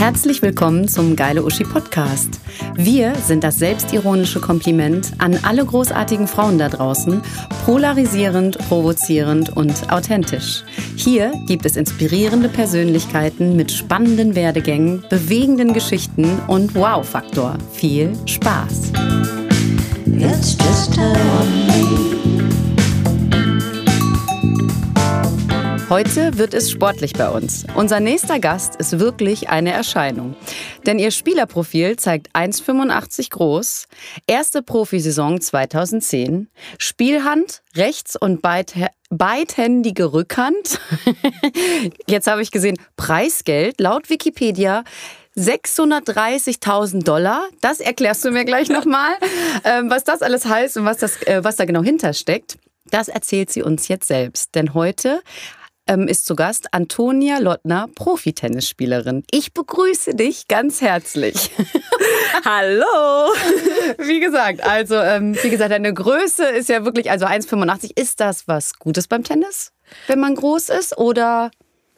Herzlich willkommen zum Geile Uschi Podcast. Wir sind das selbstironische Kompliment an alle großartigen Frauen da draußen, polarisierend, provozierend und authentisch. Hier gibt es inspirierende Persönlichkeiten mit spannenden Werdegängen, bewegenden Geschichten und Wow-Faktor. Viel Spaß! It's just Heute wird es sportlich bei uns. Unser nächster Gast ist wirklich eine Erscheinung. Denn ihr Spielerprofil zeigt 1,85 groß, erste Profisaison 2010, Spielhand, rechts- und beidhändige Rückhand. Jetzt habe ich gesehen, Preisgeld laut Wikipedia 630.000 Dollar. Das erklärst du mir gleich nochmal, ähm, was das alles heißt und was, das, äh, was da genau hintersteckt. Das erzählt sie uns jetzt selbst. Denn heute ähm, ist zu Gast Antonia Lottner, Profitennisspielerin. Ich begrüße dich ganz herzlich. Hallo! Wie gesagt, also ähm, wie gesagt, deine Größe ist ja wirklich, also 1,85. Ist das was Gutes beim Tennis, wenn man groß ist oder?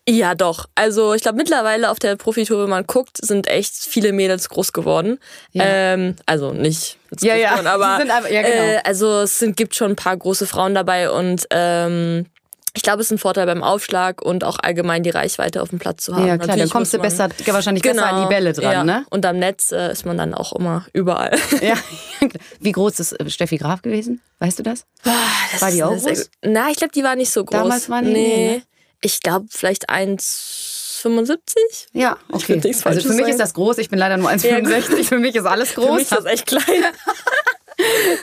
Ja, doch. Also ich glaube mittlerweile auf der Profitour, wenn man guckt, sind echt viele Mädels groß geworden. Ja. Ähm, also nicht ja, ja. Geworden, aber, aber ja, genau. äh, also es sind, gibt schon ein paar große Frauen dabei und ähm, ich glaube, es ist ein Vorteil beim Aufschlag und auch allgemein die Reichweite auf dem Platz zu haben. Ja, klar, Natürlich dann kommst du besser, wahrscheinlich genau, besser an die Bälle dran, ja. ne? Und am Netz äh, ist man dann auch immer überall. Ja. Wie groß ist äh, Steffi Graf gewesen? Weißt du das? Boah, das war die auch groß? Na, ich glaube, die war nicht so groß. Damals war die nee. nee ne? Ich glaube, vielleicht 1,75? Ja, okay. Also für mich sagen. ist das groß. Ich bin leider nur 1,65. Ja, für mich ist alles groß. Für mich ist das echt klein.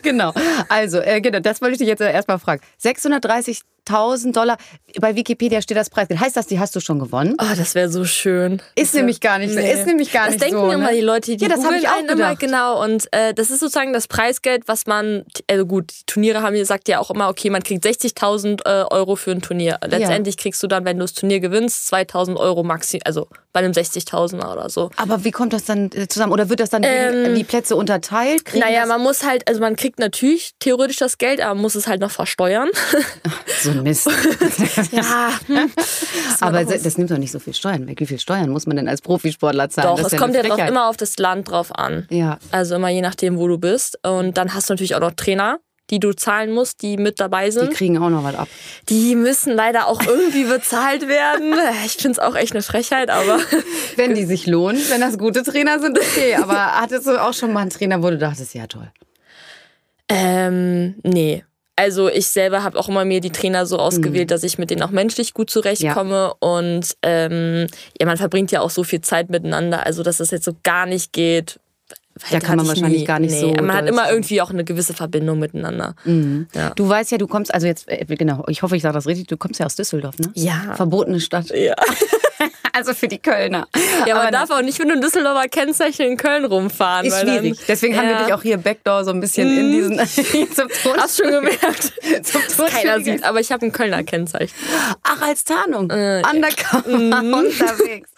genau. Also, äh, genau, das wollte ich dich jetzt äh, erstmal fragen. 630 1000 Dollar. Bei Wikipedia steht das Preisgeld. Heißt das, die hast du schon gewonnen? Oh, das wäre so schön. Ist nämlich gar nicht, nee. ist nämlich gar das nicht so. Das denken ne? immer die Leute, die ja, das habe ich auch immer genau. Und äh, das ist sozusagen das Preisgeld, was man, also gut, die Turniere haben gesagt ja auch immer, okay, man kriegt 60.000 äh, Euro für ein Turnier. Letztendlich ja. kriegst du dann, wenn du das Turnier gewinnst, 2.000 Euro maximal, also bei einem 60.000er oder so. Aber wie kommt das dann äh, zusammen? Oder wird das dann ähm, die Plätze unterteilt? Kriegen naja, man muss halt, also man kriegt natürlich theoretisch das Geld, aber man muss es halt noch versteuern. so Mist. ja. Aber das, das nimmt doch nicht so viel Steuern weg. Wie viel Steuern muss man denn als Profisportler zahlen? Doch, es ja kommt ja doch immer auf das Land drauf an. Ja. Also immer je nachdem, wo du bist. Und dann hast du natürlich auch noch Trainer die du zahlen musst, die mit dabei sind. Die kriegen auch noch was ab. Die müssen leider auch irgendwie bezahlt werden. Ich finde es auch echt eine Frechheit, aber. wenn die sich lohnen, wenn das gute Trainer sind, okay. Aber hattest du auch schon mal einen Trainer, wo du dachtest, ja toll? Ähm, nee. Also ich selber habe auch immer mir die Trainer so ausgewählt, mhm. dass ich mit denen auch menschlich gut zurechtkomme. Ja. Und ähm, ja, man verbringt ja auch so viel Zeit miteinander, also dass es jetzt so gar nicht geht. Da kann man wahrscheinlich nie. gar nicht nee, so. Man hat immer irgendwie auch eine gewisse Verbindung miteinander. Mhm. Ja. Du weißt ja, du kommst, also jetzt, äh, genau, ich hoffe, ich sage das richtig, du kommst ja aus Düsseldorf, ne? Ja. Verbotene Stadt. Ja. also für die Kölner. Ja, man darf auch nicht mit einem Düsseldorfer Kennzeichen in Köln rumfahren. Ist schwierig. Deswegen ja. haben wir dich auch hier Backdoor so ein bisschen in diesen zum Ton. Hast schon gemerkt. zum Ton Keiner sieht, aber ich habe ein Kölner Kennzeichen. Ach, als Tarnung. Äh, Undercover mhm. unterwegs.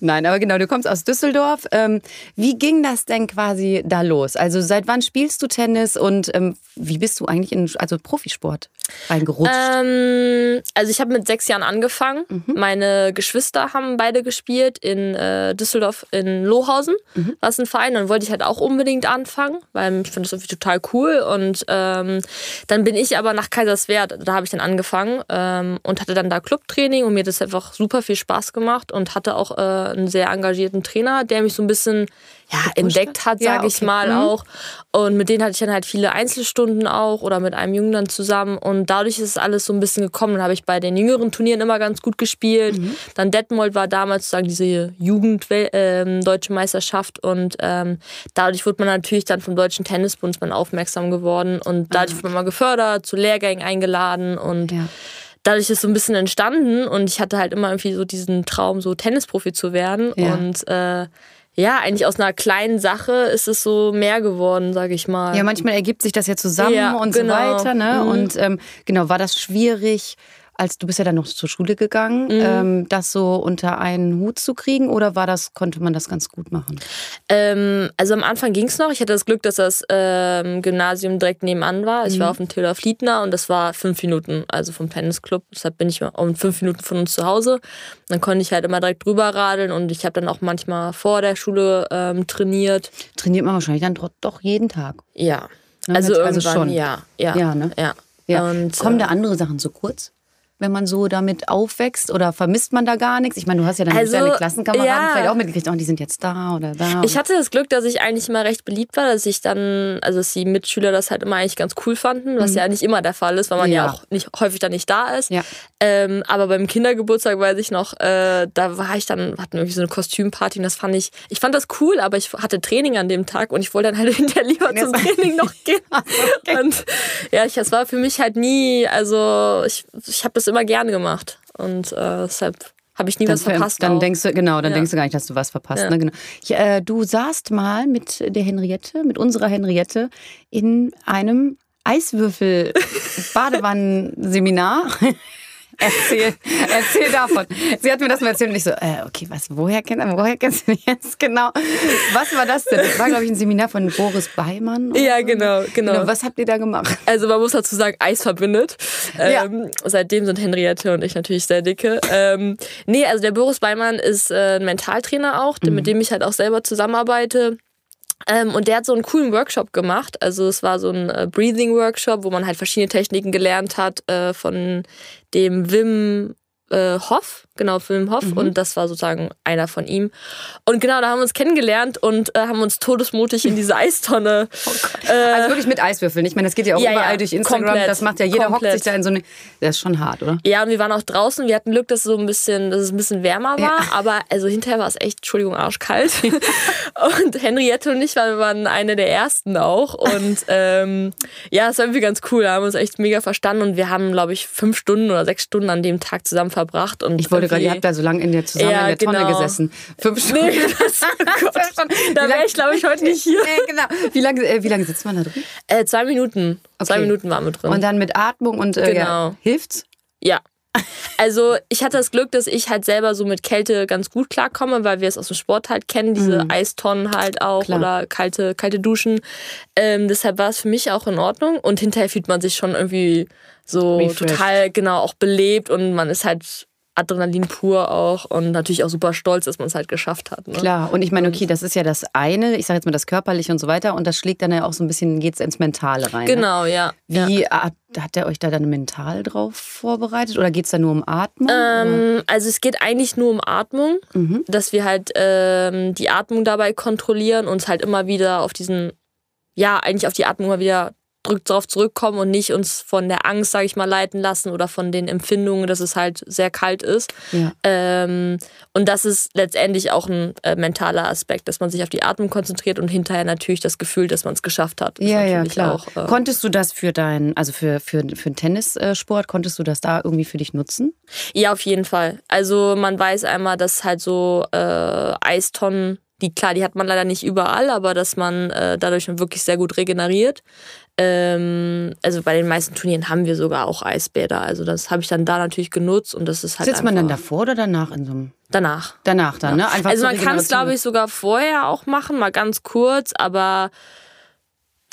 Nein, aber genau, du kommst aus Düsseldorf. Ähm, wie ging das denn quasi da los? Also seit wann spielst du Tennis und ähm, wie bist du eigentlich in also Profisport reingerutscht? Ähm, also ich habe mit sechs Jahren angefangen. Mhm. Meine Geschwister haben beide gespielt in äh, Düsseldorf in Lohausen. Mhm. Das ist ein Verein. Dann wollte ich halt auch unbedingt anfangen, weil ich finde das irgendwie total cool. Und ähm, dann bin ich aber nach Kaiserswerth, da habe ich dann angefangen ähm, und hatte dann da Clubtraining und mir hat das einfach super viel Spaß gemacht und hatte auch äh, einen sehr engagierten Trainer, der mich so ein bisschen ja, entdeckt hat, sage ja, okay. ich mal mhm. auch. Und mit denen hatte ich dann halt viele Einzelstunden auch oder mit einem Jungen dann zusammen. Und dadurch ist es alles so ein bisschen gekommen. Dann habe ich bei den jüngeren Turnieren immer ganz gut gespielt. Mhm. Dann Detmold war damals sozusagen diese Jugend-Deutsche ähm, Meisterschaft. Und ähm, dadurch wurde man natürlich dann vom Deutschen Tennisbund aufmerksam geworden. Und dadurch mhm. wurde man mal gefördert, zu Lehrgängen eingeladen. Und ja dadurch ist so ein bisschen entstanden und ich hatte halt immer irgendwie so diesen Traum, so Tennisprofi zu werden. Ja. Und äh, ja, eigentlich aus einer kleinen Sache ist es so mehr geworden, sage ich mal. Ja, manchmal ergibt sich das ja zusammen ja, und genau. so weiter. Ne? Mhm. Und ähm, genau, war das schwierig, als du bist ja dann noch zur Schule gegangen, mhm. ähm, das so unter einen Hut zu kriegen oder war das, konnte man das ganz gut machen? Ähm, also am Anfang ging es noch. Ich hatte das Glück, dass das ähm, Gymnasium direkt nebenan war. Ich mhm. war auf dem Theodor Fliedner und das war fünf Minuten, also vom Tennisclub. Deshalb bin ich um fünf Minuten von uns zu Hause. Dann konnte ich halt immer direkt drüber radeln und ich habe dann auch manchmal vor der Schule ähm, trainiert. Trainiert man wahrscheinlich dann doch jeden Tag? Ja. Also, also schon. Ja, ja, ja, ne? ja. ja. Und, Kommen da äh, andere Sachen zu kurz? Wenn man so damit aufwächst? Oder vermisst man da gar nichts? Ich meine, du hast ja dann also, deine Klassenkameraden ja. vielleicht auch mitgekriegt, oh, die sind jetzt da oder da. Ich hatte das Glück, dass ich eigentlich immer recht beliebt war, dass ich dann, also dass die Mitschüler das halt immer eigentlich ganz cool fanden, was mhm. ja nicht immer der Fall ist, weil man ja, ja auch nicht, häufig dann nicht da ist. Ja. Ähm, aber beim Kindergeburtstag weiß ich noch, äh, da war ich dann, hatten irgendwie so eine Kostümparty und das fand ich, ich fand das cool, aber ich hatte Training an dem Tag und ich wollte dann halt hinterher lieber zum Training noch gehen. okay. Und ja, ich, das war für mich halt nie, also ich, ich habe das immer gerne gemacht. Und äh, deshalb habe ich nie dann was verpasst. Dann auch. denkst du, genau, dann ja. denkst du gar nicht, dass du was verpasst. Ja. Ne? Genau. Ich, äh, du saßt mal mit der Henriette, mit unserer Henriette, in einem Eiswürfel-Badewannenseminar. Erzähl, erzähl davon. Sie hat mir das mal erzählt und ich so, äh, okay, was, woher, kenn, woher kennst du jetzt genau? Was war das denn? Das war, glaube ich, ein Seminar von Boris Beimann. Ja, so. genau, genau, genau. Was habt ihr da gemacht? Also man muss dazu sagen, Eis verbindet. Ja. Ähm, seitdem sind Henriette und ich natürlich sehr dicke. Ähm, nee, also der Boris Beimann ist äh, ein Mentaltrainer auch, mhm. mit dem ich halt auch selber zusammenarbeite. Ähm, und der hat so einen coolen Workshop gemacht. Also es war so ein äh, Breathing-Workshop, wo man halt verschiedene Techniken gelernt hat äh, von dem Wim äh, Hoff, genau, Film Hoff. Mhm. Und das war sozusagen einer von ihm. Und genau, da haben wir uns kennengelernt und äh, haben uns todesmutig in diese Eistonne. Oh äh, also wirklich mit Eiswürfeln. Ich meine, das geht ja auch ja, überall ja, durch Instagram. Komplett, das macht ja jeder, komplett. hockt sich da in so eine. Das ist schon hart, oder? Ja, und wir waren auch draußen. Wir hatten Glück, dass es so ein bisschen, dass es ein bisschen wärmer war. Ja. Aber also hinterher war es echt, Entschuldigung, arschkalt. und Henriette und ich waren, waren eine der ersten auch. Und ähm, ja, es war irgendwie ganz cool. Da haben wir uns echt mega verstanden. Und wir haben, glaube ich, fünf Stunden oder sechs Stunden an dem Tag zusammen verbracht. Und ich wollte gerade, ihr habt da so lange in der, zusammen ja, in der Tonne genau. gesessen. Fünf Stunden. Nee, das, oh da wäre ich, glaube ich, heute nicht hier. Nee, genau. Wie lange, äh, wie lange sitzt man da drin? Äh, zwei Minuten. Okay. Zwei Minuten waren wir drin. Und dann mit Atmung und äh, genau. ja, hilft's? Ja. Also ich hatte das Glück, dass ich halt selber so mit Kälte ganz gut klarkomme, weil wir es aus dem Sport halt kennen, diese mhm. Eistonnen halt auch Klar. oder kalte, kalte Duschen. Ähm, deshalb war es für mich auch in Ordnung und hinterher fühlt man sich schon irgendwie so Refreshed. total genau auch belebt und man ist halt Adrenalin pur auch und natürlich auch super stolz, dass man es halt geschafft hat. Ne? Klar, und ich meine, okay, das ist ja das eine, ich sage jetzt mal das Körperliche und so weiter und das schlägt dann ja auch so ein bisschen, geht es ins Mentale rein. Ne? Genau, ne? ja. Wie ja. Hat, hat er euch da dann mental drauf vorbereitet oder geht es da nur um Atmung? Ähm, also es geht eigentlich nur um Atmung, mhm. dass wir halt ähm, die Atmung dabei kontrollieren und uns halt immer wieder auf diesen, ja, eigentlich auf die Atmung mal wieder darauf zurückkommen und nicht uns von der Angst, sage ich mal, leiten lassen oder von den Empfindungen, dass es halt sehr kalt ist. Ja. Ähm, und das ist letztendlich auch ein äh, mentaler Aspekt, dass man sich auf die Atmung konzentriert und hinterher natürlich das Gefühl, dass man es geschafft hat. Ja, ja, klar. Auch, äh, konntest du das für deinen, also für, für, für den Tennissport, konntest du das da irgendwie für dich nutzen? Ja, auf jeden Fall. Also man weiß einmal, dass halt so äh, Eistonnen die klar, die hat man leider nicht überall, aber dass man äh, dadurch wirklich sehr gut regeneriert. Ähm, also bei den meisten Turnieren haben wir sogar auch Eisbäder. Also das habe ich dann da natürlich genutzt und das ist halt. Sitzt man dann davor oder danach in so einem? Danach. Danach dann, ja. ne? Einfach also man kann es, glaube ich, sogar vorher auch machen, mal ganz kurz, aber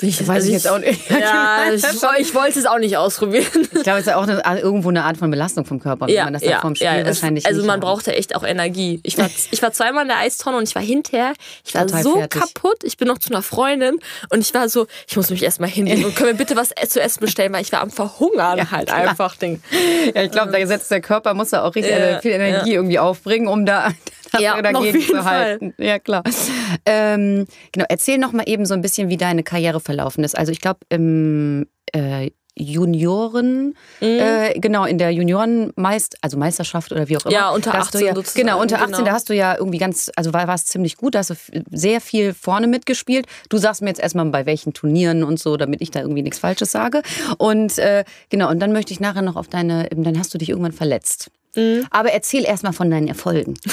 ich, weiß also ich jetzt auch nicht. Ja, ich, ich, wollte es auch nicht ausprobieren. Ich glaube, es ist auch eine, irgendwo eine Art von Belastung vom Körper, wenn ja, man das ja, vom Spiel ja, wahrscheinlich Also man brauchte echt auch Energie. Ich war, ich war zweimal in der Eistonne und ich war hinterher, ich war Total so fertig. kaputt. Ich bin noch zu einer Freundin und ich war so, ich muss mich erstmal hinlegen und können wir bitte was zu essen bestellen, weil ich war am Verhungern ja, halt klar. einfach. Ding. Ja, ich glaube, da setzt der Körper, muss da auch richtig viel Energie irgendwie aufbringen, um da ja, dagegen zu halten. Fall. Ja, klar. Ähm, genau, erzähl noch mal eben so ein bisschen, wie deine Karriere verlaufen ist. Also ich glaube, im äh, Junioren, mhm. äh, genau, in der Juniorenmeist, also Meisterschaft oder wie auch immer. Ja, unter 18 ja, Genau, unter 18, genau. da hast du ja irgendwie ganz, also war es ziemlich gut, da hast du sehr viel vorne mitgespielt. Du sagst mir jetzt erstmal, bei welchen Turnieren und so, damit ich da irgendwie nichts Falsches sage. Und äh, genau, und dann möchte ich nachher noch auf deine, dann hast du dich irgendwann verletzt. Mhm. Aber erzähl erstmal von deinen Erfolgen.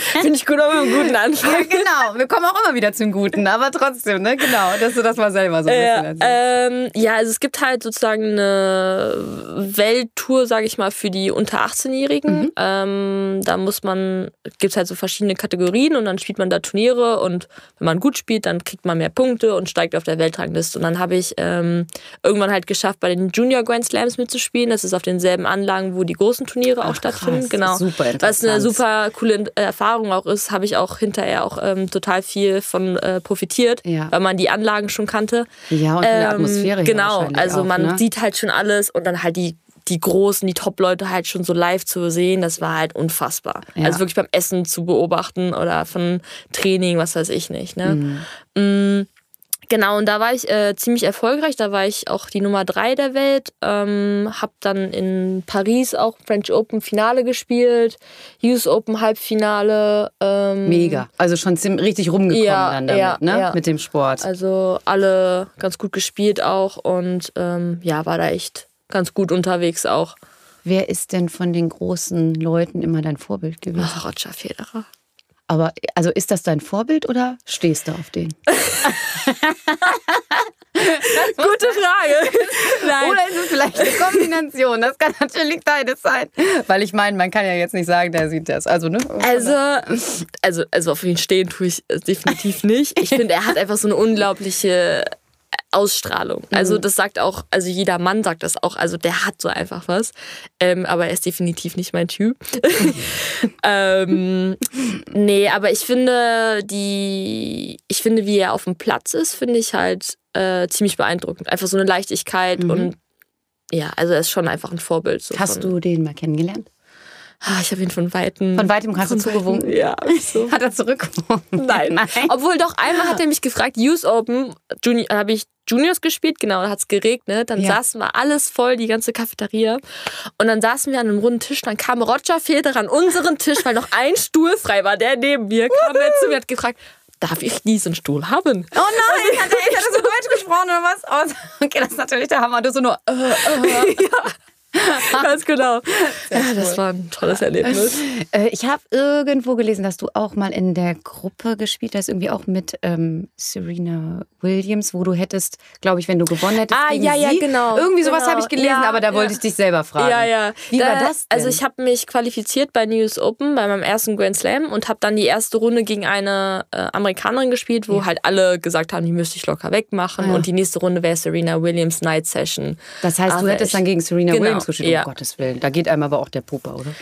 Finde ich gut, aber einen guten Anfang. Ja, genau. Wir kommen auch immer wieder zum Guten, aber trotzdem, ne? Genau, dass du das mal selber so ein bisschen ähm, Ja, also es gibt halt sozusagen eine Welttour, sage ich mal, für die unter 18-Jährigen. Mhm. Ähm, da muss man, gibt es halt so verschiedene Kategorien und dann spielt man da Turniere und wenn man gut spielt, dann kriegt man mehr Punkte und steigt auf der Weltrangliste. Und dann habe ich ähm, irgendwann halt geschafft, bei den Junior Grand Slams mitzuspielen. Das ist auf denselben Anlagen, wo die großen Turniere Ach, auch stattfinden. Krass, genau. Super Was eine super coole Erfahrung auch ist, habe ich auch hinterher auch ähm, total viel von äh, profitiert, ja. weil man die Anlagen schon kannte. Ja, und ähm, die Atmosphäre. Genau, also auch, man ne? sieht halt schon alles und dann halt die die großen, die Top-Leute halt schon so live zu sehen, das war halt unfassbar. Ja. Also wirklich beim Essen zu beobachten oder von Training, was weiß ich nicht. Ne? Mhm. Genau, und da war ich äh, ziemlich erfolgreich. Da war ich auch die Nummer drei der Welt. Ähm, hab dann in Paris auch French Open Finale gespielt, US Open Halbfinale. Ähm, Mega. Also schon richtig rumgekommen ja, dann damit, ja, ne? Ja. Mit dem Sport. Also alle ganz gut gespielt auch und ähm, ja, war da echt ganz gut unterwegs auch. Wer ist denn von den großen Leuten immer dein Vorbild gewesen? Ach, Roger Federer. Aber also ist das dein Vorbild oder stehst du auf den? Gute Frage. Nein. Oder ist es vielleicht eine Kombination? Das kann natürlich beides sein. Weil ich meine, man kann ja jetzt nicht sagen, der sieht das. Also, ne? Also, also, also auf ihn stehen tue ich definitiv nicht. Ich finde, er hat einfach so eine unglaubliche Ausstrahlung. Also mhm. das sagt auch, also jeder Mann sagt das auch, also der hat so einfach was. Ähm, aber er ist definitiv nicht mein Typ. ähm, nee, aber ich finde, die, ich finde, wie er auf dem Platz ist, finde ich halt äh, ziemlich beeindruckend. Einfach so eine Leichtigkeit mhm. und ja, also er ist schon einfach ein Vorbild. So Hast du den mal kennengelernt? Ah, ich habe ihn von Weitem. Von Weitem hast du zugewunken? Ja. So. Hat er zurückgewunken? Nein. Nein. Obwohl doch einmal hat er mich gefragt, US Open, habe ich Juniors gespielt, genau, da hat es geregnet. Dann ja. saßen wir alles voll, die ganze Cafeteria. Und dann saßen wir an einem runden Tisch. Dann kam Roger Federer an unseren Tisch, weil noch ein Stuhl frei war. Der neben mir kam er zu mir hat gefragt, darf ich diesen Stuhl haben? Oh nein, hat er, hat er so Deutsch gesprochen oder was? Oh, okay, das ist natürlich der Hammer. Du so nur, äh, äh. ja. Ganz genau. Sehr ja, cool. das war ein tolles Erlebnis. Äh, ich habe irgendwo gelesen, dass du auch mal in der Gruppe gespielt hast, irgendwie auch mit ähm, Serena Williams, wo du hättest, glaube ich, wenn du gewonnen hättest. Ah, ja, ja, genau. Irgendwie sowas genau. habe ich gelesen, ja, aber da wollte ja. ich dich selber fragen. Ja, ja. Wie da, war das? Denn? Also, ich habe mich qualifiziert bei News Open, bei meinem ersten Grand Slam und habe dann die erste Runde gegen eine äh, Amerikanerin gespielt, wo halt alle gesagt haben, die müsste ich locker wegmachen. Und die nächste Runde wäre Serena Williams Night Session. Das heißt, du hättest dann gegen Serena genau. Williams Gespielt, ja. um Gottes Willen. Da geht einem aber auch der Puppe, oder?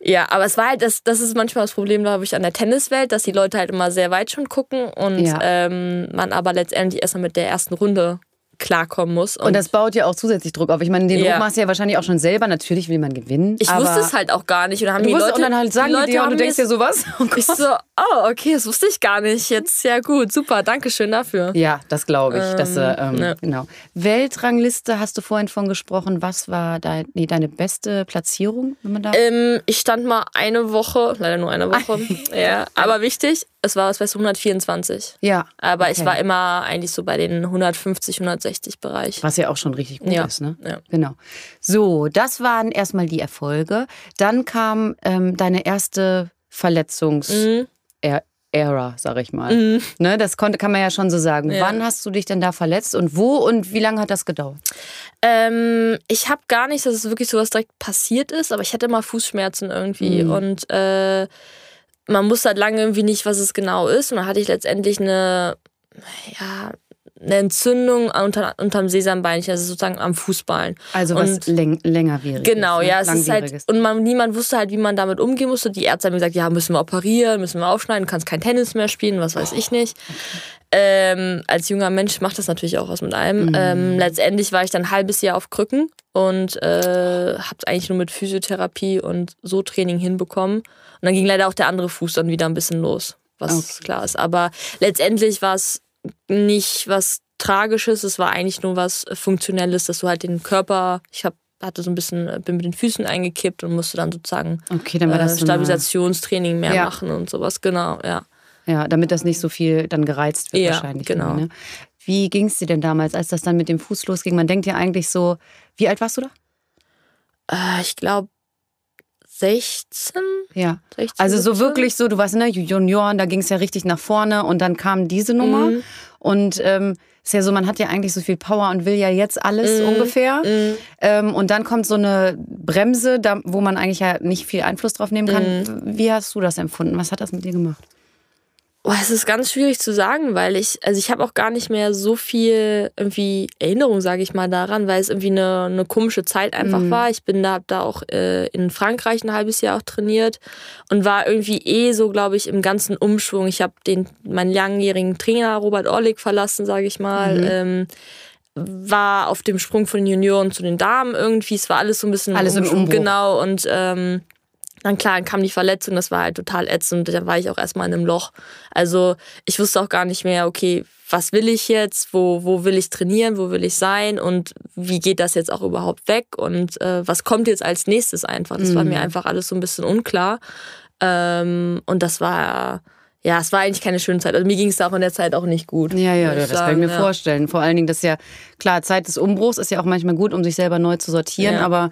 Ja, aber es war halt, das, das ist manchmal das Problem, glaube ich, an der Tenniswelt, dass die Leute halt immer sehr weit schon gucken und ja. ähm, man aber letztendlich erstmal mit der ersten Runde klarkommen muss. Und, und, das baut ja auch zusätzlich Druck auf. Ich meine, den ja. Druck machst du ja wahrscheinlich auch schon selber. Natürlich will man gewinnen. Ich wusste es halt auch gar nicht. Und, haben die Leute, und dann halt sagen die, Leute dir und du denkst dir sowas. Oh ich so, oh, okay, das wusste ich gar nicht. Jetzt, ja gut, super, danke schön dafür. Ja, das glaube ich. Ähm, dass, äh, ähm, ne. genau. Weltrangliste hast du vorhin von gesprochen. Was war dein, nee, deine beste Platzierung, wenn man da? Ähm, ich stand mal eine Woche, leider nur eine Woche. ja, aber wichtig, es war was du, 124. Ja. Aber okay. ich war immer eigentlich so bei den 150, 160 Bereich. Was ja auch schon richtig gut ja. ist, ne? Ja. Genau. So, das waren erstmal die Erfolge. Dann kam ähm, deine erste Verletzungs mhm. Era, sag ich mal. Mhm. Ne, das konnte, kann man ja schon so sagen. Ja. Wann hast du dich denn da verletzt und wo und wie lange hat das gedauert? Ähm, ich habe gar nicht, dass es wirklich so was direkt passiert ist, aber ich hatte immer Fußschmerzen irgendwie mhm. und äh, man wusste halt lange irgendwie nicht, was es genau ist. Und dann hatte ich letztendlich eine, ja, eine Entzündung unter, unterm Sesambeinchen, also sozusagen am Fußballen. Also was und, läng längerwieriges. Genau, ne? ja, es ist halt, und man, niemand wusste halt, wie man damit umgehen musste. Die Ärzte haben gesagt, ja, müssen wir operieren, müssen wir aufschneiden, kannst kein Tennis mehr spielen, was weiß ich nicht. Ähm, als junger Mensch macht das natürlich auch was mit einem. Mhm. Ähm, letztendlich war ich dann ein halbes Jahr auf Krücken und äh, habe es eigentlich nur mit Physiotherapie und so Training hinbekommen. Und dann ging leider auch der andere Fuß dann wieder ein bisschen los, was okay. klar ist. Aber letztendlich war es nicht was Tragisches, es war eigentlich nur was Funktionelles, dass du halt den Körper, ich habe hatte so ein bisschen, bin mit den Füßen eingekippt und musste dann sozusagen okay, dann äh, Stabilisationstraining mehr ja. machen und sowas, genau, ja. Ja, damit das nicht so viel dann gereizt wird ja, wahrscheinlich. genau. Ne? Wie ging es dir denn damals, als das dann mit dem Fuß losging? Man denkt ja eigentlich so, wie alt warst du da? Äh, ich glaube 16? Ja. 16, Also so 17? wirklich so, du warst in der Junioren, da ging es ja richtig nach vorne und dann kam diese Nummer. Mhm. Und ähm, ist ja so, man hat ja eigentlich so viel Power und will ja jetzt alles Mhm. ungefähr. Ähm, und dann kommt so eine Bremse, da, wo man eigentlich ja nicht viel Einfluss drauf nehmen kann. Mhm. Wie hast du das empfunden? Was hat das mit dir gemacht? Oh, es ist ganz schwierig zu sagen, weil ich, also ich habe auch gar nicht mehr so viel irgendwie Erinnerung, sage ich mal, daran, weil es irgendwie eine, eine komische Zeit einfach war. Ich bin da, hab da auch äh, in Frankreich ein halbes Jahr auch trainiert und war irgendwie eh so, glaube ich, im ganzen Umschwung. Ich habe den meinen langjährigen Trainer Robert Orlik verlassen, sage ich mal. Ähm, war auf dem Sprung von den Junioren zu den Damen irgendwie. Es war alles so ein bisschen Alles im Umschwung, Umbruch. Genau. Und ähm, dann klar, dann kam die Verletzung, das war halt total ätzend. Da war ich auch erstmal in einem Loch. Also ich wusste auch gar nicht mehr, okay, was will ich jetzt? Wo, wo will ich trainieren? Wo will ich sein? Und wie geht das jetzt auch überhaupt weg? Und äh, was kommt jetzt als nächstes einfach? Das war mir einfach alles so ein bisschen unklar. Ähm, und das war, ja, es war eigentlich keine schöne Zeit. Also mir ging es da auch in der Zeit auch nicht gut. Ja, ja, das ich kann ich mir sagen, ja. vorstellen. Vor allen Dingen, das ist ja klar, Zeit des Umbruchs ist ja auch manchmal gut, um sich selber neu zu sortieren, Ja. aber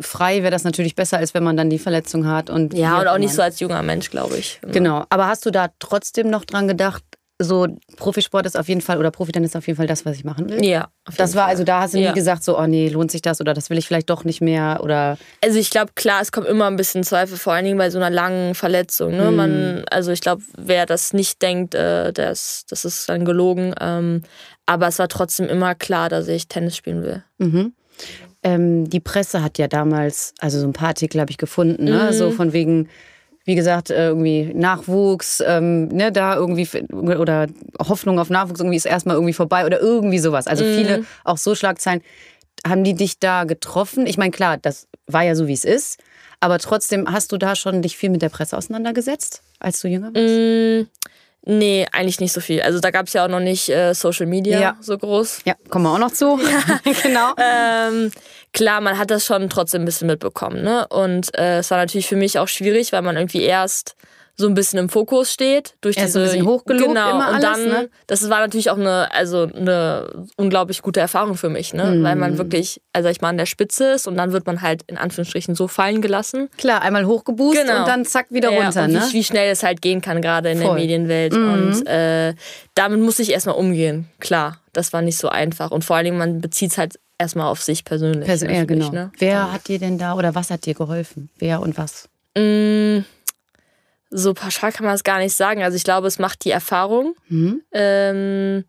frei wäre das natürlich besser, als wenn man dann die Verletzung hat. Und Ja, und auch nicht so als junger Mensch, glaube ich. Genau. Aber hast du da trotzdem noch dran gedacht, so Profisport ist auf jeden Fall oder Profitennis ist auf jeden Fall das, was ich machen will? Ja. Das war Fall. also, da hast du Ja. nie gesagt, so, oh nee, lohnt sich das oder das will ich vielleicht doch nicht mehr oder. Also ich glaube, klar, es kommt immer ein bisschen Zweifel, vor allen Dingen bei so einer langen Verletzung. Ne? Man, also ich glaube, wer das nicht denkt, äh, das, das ist dann gelogen. Ähm, aber es war trotzdem immer klar, dass ich Tennis spielen will. Ähm, die Presse hat ja damals, also so ein paar Artikel habe ich gefunden, ne? so von wegen, wie gesagt, äh, irgendwie Nachwuchs, ähm, ne, da irgendwie oder Hoffnung auf Nachwuchs irgendwie ist erstmal irgendwie vorbei oder irgendwie sowas. Also viele auch so Schlagzeilen. Haben die dich da getroffen? Ich meine, klar, das war ja so, wie es ist. Aber trotzdem hast du da schon dich viel mit der Presse auseinandergesetzt, als du jünger warst? Mm, nee, eigentlich nicht so viel. Also da gab es ja auch noch nicht äh, Social Media Ja. so groß. Ja, kommen wir auch noch zu. genau. Ähm, klar, man hat das schon trotzdem ein bisschen mitbekommen. Ne? Und äh, es war natürlich für mich auch schwierig, weil man irgendwie erst so ein bisschen im Fokus steht durch Erst so diese ein bisschen hochgelobt genau immer und alles, dann ne? das war natürlich auch eine also eine unglaublich gute Erfahrung für mich ne weil Hm. man wirklich also ich mal an der Spitze ist und dann wird man halt in Anführungsstrichen so fallen gelassen Klar, einmal hochgeboost Genau. und dann zack wieder ja, runter, ne? wie, wie schnell es halt gehen kann gerade in der Voll. Mhm. Medienwelt und äh, damit musste ich erstmal umgehen klar das war nicht so einfach und vor allen Dingen man bezieht es halt erstmal auf sich persönlich Perso ja, natürlich, genau. ne? Wer hat dir denn da oder was hat dir geholfen? Wer und was? Mm, So pauschal kann man es gar nicht sagen. Also ich glaube, es macht die Erfahrung. Ähm,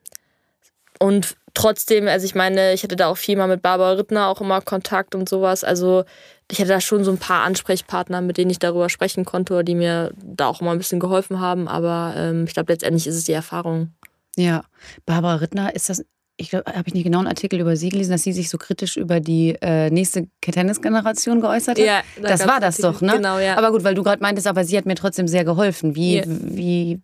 und trotzdem, also ich meine, ich hatte da auch viel mal mit Barbara Rittner auch immer Kontakt und sowas. Also ich hatte da schon so ein paar Ansprechpartner, mit denen ich darüber sprechen konnte, die mir da auch immer ein bisschen geholfen haben. Aber ähm, ich glaube, letztendlich ist es die Erfahrung. Ja, Barbara Rittner, ist das, ich glaube, habe ich nicht genau einen Artikel über sie gelesen, dass sie sich so kritisch über die äh, nächste Tennisgeneration geäußert hat? Ja, da das war das Artikel. doch, ne? Genau, ja. Aber gut, weil du gerade meintest, aber sie hat mir trotzdem sehr geholfen. Wie, Ja. wie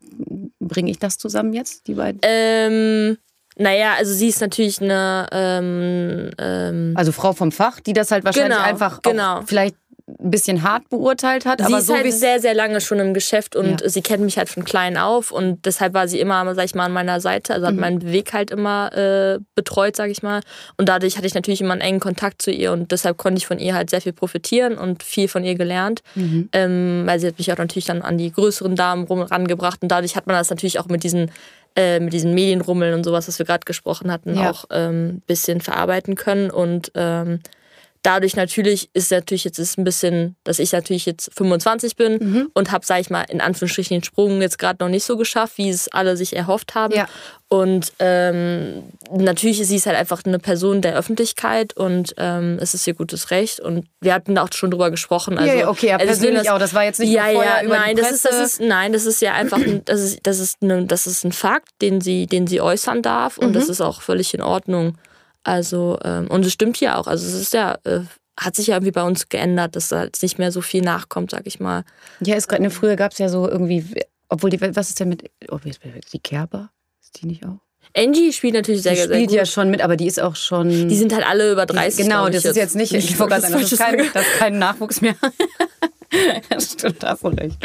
bringe ich das zusammen jetzt, die beiden? Ähm, naja, also sie ist natürlich eine ähm, ähm, Also Frau vom Fach, die das halt wahrscheinlich Genau, einfach genau. auch vielleicht ein bisschen hart beurteilt hat, sie aber ist so halt sehr, sehr lange schon im Geschäft und Ja. sie kennt mich halt von klein auf und deshalb war sie immer, sag ich mal, an meiner Seite, also hat Mhm. meinen Weg halt immer äh, betreut, sag ich mal. Und dadurch hatte ich natürlich immer einen engen Kontakt zu ihr und deshalb konnte ich von ihr halt sehr viel profitieren und viel von ihr gelernt, Mhm. ähm, weil sie hat mich auch natürlich dann an die größeren Damen rum, rangebracht und dadurch hat man das natürlich auch mit diesen äh, mit diesen Medienrummeln und sowas, was wir gerade gesprochen hatten, Ja. auch ein ähm, bisschen verarbeiten können und ähm, dadurch natürlich ist natürlich jetzt ist ein bisschen, dass ich natürlich jetzt 25 bin Mhm. und habe, sag ich mal, in Anführungsstrichen den Sprung jetzt gerade noch nicht so geschafft, wie es alle sich erhofft haben. Ja. Und ähm, natürlich ist sie halt einfach eine Person der Öffentlichkeit und ähm, es ist ihr gutes Recht. Und wir hatten da auch schon drüber gesprochen. Also, Ja, okay, ja, also persönlich auch. Das war jetzt nicht ja, vorher ja, über nein, die das ist, das Presse. ist, nein, das ist ja einfach, ein, das ist, das ist, eine, das ist ein Fakt, den sie, den sie äußern darf und Mhm. das ist auch völlig in Ordnung. Also ähm, und es stimmt ja auch. Also es ist ja, äh, hat sich ja irgendwie bei uns geändert, dass da jetzt nicht mehr so viel nachkommt, sag ich mal. Ja, ist gerade, ne, früher gab es ja so irgendwie, obwohl die, was ist denn mit, oh, jetzt- die Kerber? Ist die nicht auch? Angie spielt natürlich sehr, Die sehr spielt gut. ja schon mit, aber die ist auch schon. die sind halt alle über 30. Genau, das ist jetzt nicht, ich wollte gerade sagen, das ist, kein, das ist kein Nachwuchs mehr. ja, stimmt, hast du recht.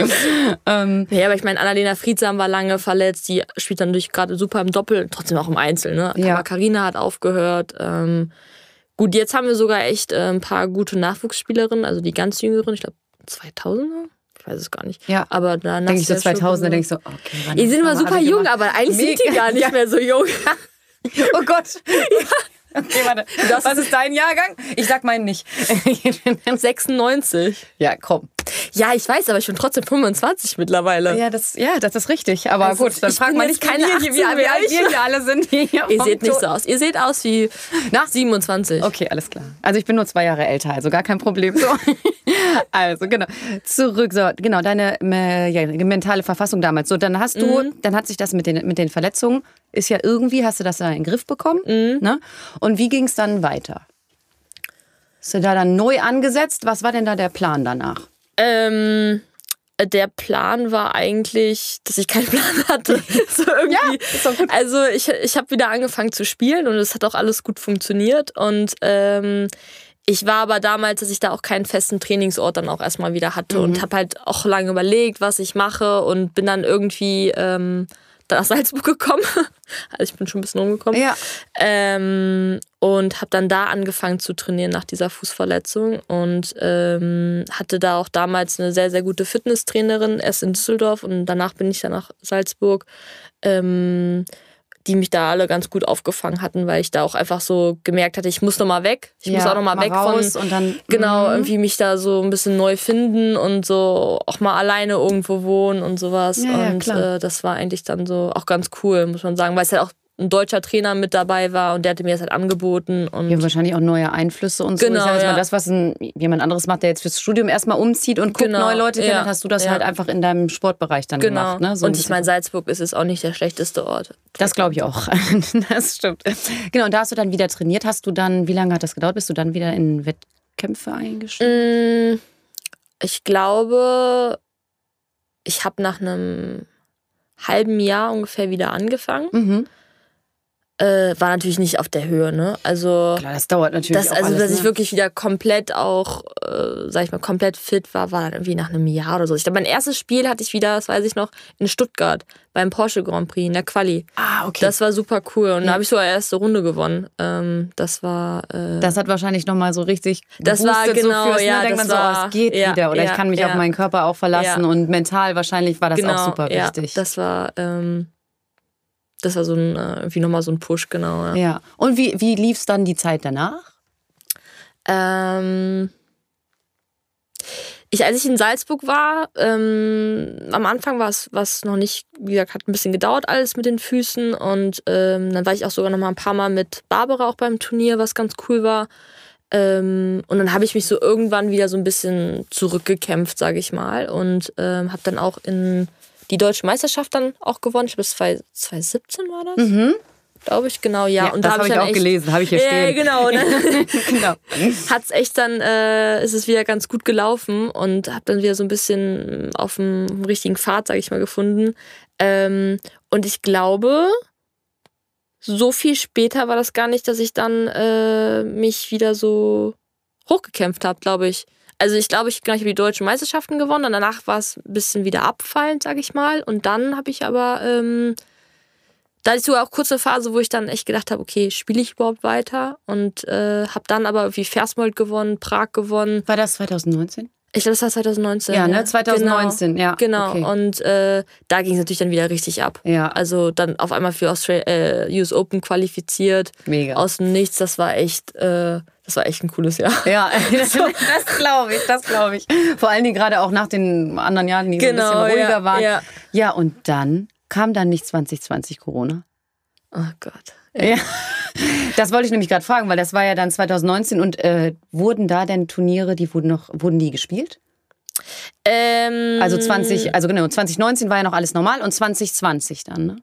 ähm, Ja, aber ich meine, Annalena Friedsam war lange verletzt, die spielt dann natürlich gerade super im Doppel, trotzdem auch im Einzel, ne? Ja. Aber Carina hat aufgehört. Ähm, gut, jetzt haben wir sogar echt äh, ein paar gute Nachwuchsspielerinnen, also die ganz jüngeren, ich glaube 2000er? Ich weiß es gar nicht. Ja. Aber danach. Denke ich so 2000, denke ich so, okay. wann- Die sind immer super jung, gemacht? aber eigentlich sind die Mega. gar nicht mehr so jung. Oh Gott. Okay, warte. Was ist dein Jahrgang? Ich sag meinen nicht. 96. ja, komm. Ja, ich weiß, aber ich bin trotzdem 25 mittlerweile. Ja, das, ja, das ist richtig. Aber Also, gut, dann man jetzt nicht, keine wie, 18 wie, alt wir hier alle sind. Hier Ihr seht nicht so aus. Ihr seht aus wie Na? 27. Okay, alles klar. Also ich bin nur zwei Jahre älter, also gar kein Problem. So. also genau. Zurück, so genau deine ja, mentale Verfassung damals. So, dann hast du, Mhm. dann hat sich das mit den mit den Verletzungen ist ja irgendwie hast du das da in den Griff bekommen. Mhm. Ne? Und wie ging es dann weiter? Hast du da dann neu angesetzt? Was war denn da der Plan danach? Ähm, der Plan war eigentlich, dass ich keinen Plan hatte. so irgendwie. gut. Also ich, ich habe wieder angefangen zu spielen und es hat auch alles gut funktioniert. Und ähm, ich war aber damals, dass ich da auch keinen festen Trainingsort dann auch erstmal wieder hatte und habe halt auch lange überlegt, was ich mache und bin dann irgendwie ähm, nach Salzburg gekommen. Also ich bin schon ein bisschen rumgekommen. Ja. Ähm, und habe dann da angefangen zu trainieren nach dieser Fußverletzung und ähm, hatte da auch damals eine sehr, sehr gute Fitnesstrainerin, erst in Düsseldorf und danach bin ich dann nach Salzburg, ähm, die mich da alle ganz gut aufgefangen hatten, weil ich da auch einfach so gemerkt hatte, ich muss noch mal weg. Ich muss Ja, auch noch mal, mal weg raus von und dann- genau Mhm. irgendwie mich da so ein bisschen neu finden und so auch mal alleine irgendwo wohnen und sowas. Ja, ja, und klar. äh, das war eigentlich dann so auch ganz cool, muss man sagen, weil es halt auch ein deutscher Trainer mit dabei war und der hatte mir das halt angeboten und Ja, wahrscheinlich auch neue Einflüsse und so. Genau, ich sag jetzt mal, ja. das, was ein, jemand anderes macht, der jetzt fürs Studium erstmal umzieht und guckt, Genau, neue Leute ja, kennenlernt, hast du das ja. halt einfach in deinem Sportbereich dann genau. gemacht. Ne? So und ich meine, Salzburg ist es auch nicht der schlechteste Ort. Das glaube ich auch. Das stimmt. Genau, und da hast du dann wieder trainiert. Hast du dann, wie lange hat das gedauert? Bist du dann wieder in Wettkämpfe eingestiegen? Mm, Ich glaube, ich habe nach einem halben Jahr ungefähr wieder angefangen. Mhm. Äh, war natürlich nicht auf der Höhe, ne? Also Klar, das dauert natürlich auch also, alles, dass ich ne? wirklich wieder komplett auch, äh, sag ich mal, komplett fit war, war dann irgendwie nach einem Jahr oder so. Ich glaube, mein erstes Spiel hatte ich wieder, das weiß ich noch, in Stuttgart beim Porsche Grand Prix in der Quali. Ah, okay. Das war super cool und Ja. da habe ich sogar erste Runde gewonnen. Ähm, das war äh, Das hat wahrscheinlich nochmal so richtig Das war genau, so fürs, ja, ne? Denkt das man so, oh, war- es geht ja, wieder oder ich ja, kann mich ja. auf meinen Körper auch verlassen Ja. und mental wahrscheinlich war das genau, auch super ja, wichtig. Das war ähm, das war so ein äh, irgendwie nochmal so ein Push, genau. Ja. ja. Und wie, wie lief es dann die Zeit danach? Ähm, ich, als ich in Salzburg war, ähm, am Anfang war es was noch nicht, wie gesagt, hat ein bisschen gedauert alles mit den Füßen und ähm, dann war ich auch sogar noch mal ein paar Mal mit Barbara auch beim Turnier, was ganz cool war. Ähm, und dann habe ich mich so irgendwann wieder so ein bisschen zurückgekämpft, sage ich mal, und ähm, habe dann auch in die deutsche Meisterschaft dann auch gewonnen. Ich glaube, 2017 war das, Mhm. glaube ich, genau, ja. und da das habe habe ich auch echt, gelesen, habe ich hier Ja, stehen. genau. Ne? genau. hat's echt dann, äh, ist es wieder ganz gut gelaufen und habe dann wieder so ein bisschen auf dem richtigen Pfad, sage ich mal, gefunden. Ähm, und ich glaube, so viel später war das gar nicht, dass ich dann äh, mich wieder so hochgekämpft habe, glaube ich. Also ich glaube, ich, ich habe die deutschen Meisterschaften gewonnen und danach war es ein bisschen wieder abfallend, sage ich mal. Und dann habe ich aber, ähm, da ich sogar auch kurze Phase, wo ich dann echt gedacht habe, okay, spiele ich überhaupt weiter? Und äh, habe dann aber wie Versmold gewonnen, Prag gewonnen. War das 2019? Ich glaube, das war 2019. Ja, ne? 2019, genau. ja, Genau. okay. Und äh, da ging es natürlich dann wieder richtig ab. Ja. Also dann auf einmal für Austral äh, US Open qualifiziert. Mega. Aus dem Nichts. Das war echt, äh, das war echt ein cooles Jahr. Ja, das, das glaube ich, das glaube ich. Vor allen Dingen gerade auch nach den anderen Jahren, die so Genau, ein bisschen ruhiger ja, waren. ja. ja, und dann kam dann nicht 2020 Corona. Oh Gott. Ja. Das wollte ich nämlich gerade fragen, weil das war ja dann 2019 und äh, wurden da denn Turniere, die wurden noch, wurden die gespielt? Ähm, Also 20, also genau, 2019 war ja noch alles normal und 2020 dann, ne?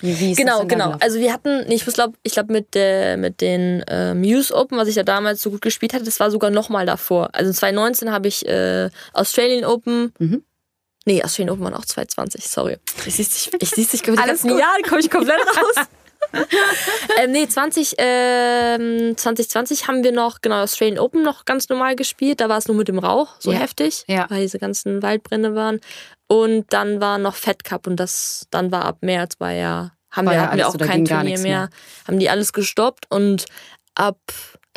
Wie, wie ist das Genau, genau. gelaufen? Also wir hatten, nee, ich glaube, ich glaub mit, der, mit den äh, Muse Open, was ich ja damals so gut gespielt hatte, das war sogar noch mal davor. Also 2019 habe ich äh, Australian Open. Mhm. Nee, Australian Open waren auch 2020, sorry. Ich siehst dich, ich siehst dich, Alles gut. Jahre komme ich komplett raus. ähm, nee, 20, ähm, 2020 haben wir noch, genau, Australian Open noch ganz normal gespielt. Da war es nur mit dem Rauch so Ja. heftig, Ja. weil diese ganzen Waldbrände waren. Und dann war noch Fed Cup und das dann war ab März, war ja, haben War wir, ja hatten wir auch so, kein Turnier mehr. mehr. Haben die alles gestoppt und ab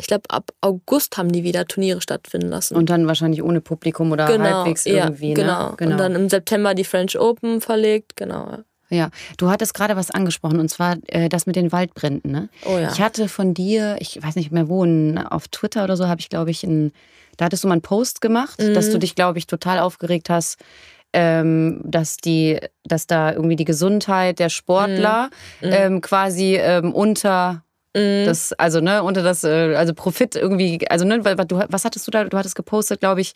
ich glaube, ab August haben die wieder Turniere stattfinden lassen. Und dann wahrscheinlich ohne Publikum oder genau, halbwegs irgendwie. Ja, genau. Ne? genau. Und dann im September die French Open verlegt, genau. Ja, du hattest gerade was angesprochen und zwar äh, das mit den Waldbränden. Ne? Oh ja. Ich hatte von dir, ich weiß nicht mehr wo, auf Twitter oder so habe ich, glaube ich, ein, da hattest du mal einen Post gemacht, mhm. dass du dich, glaube ich, total aufgeregt hast, ähm, dass die, dass da irgendwie die Gesundheit der Sportler mhm. ähm, quasi ähm, unter mhm. das, also ne, unter das, äh, also Profit irgendwie, also ne, was hattest du da? Du hattest gepostet, glaube ich,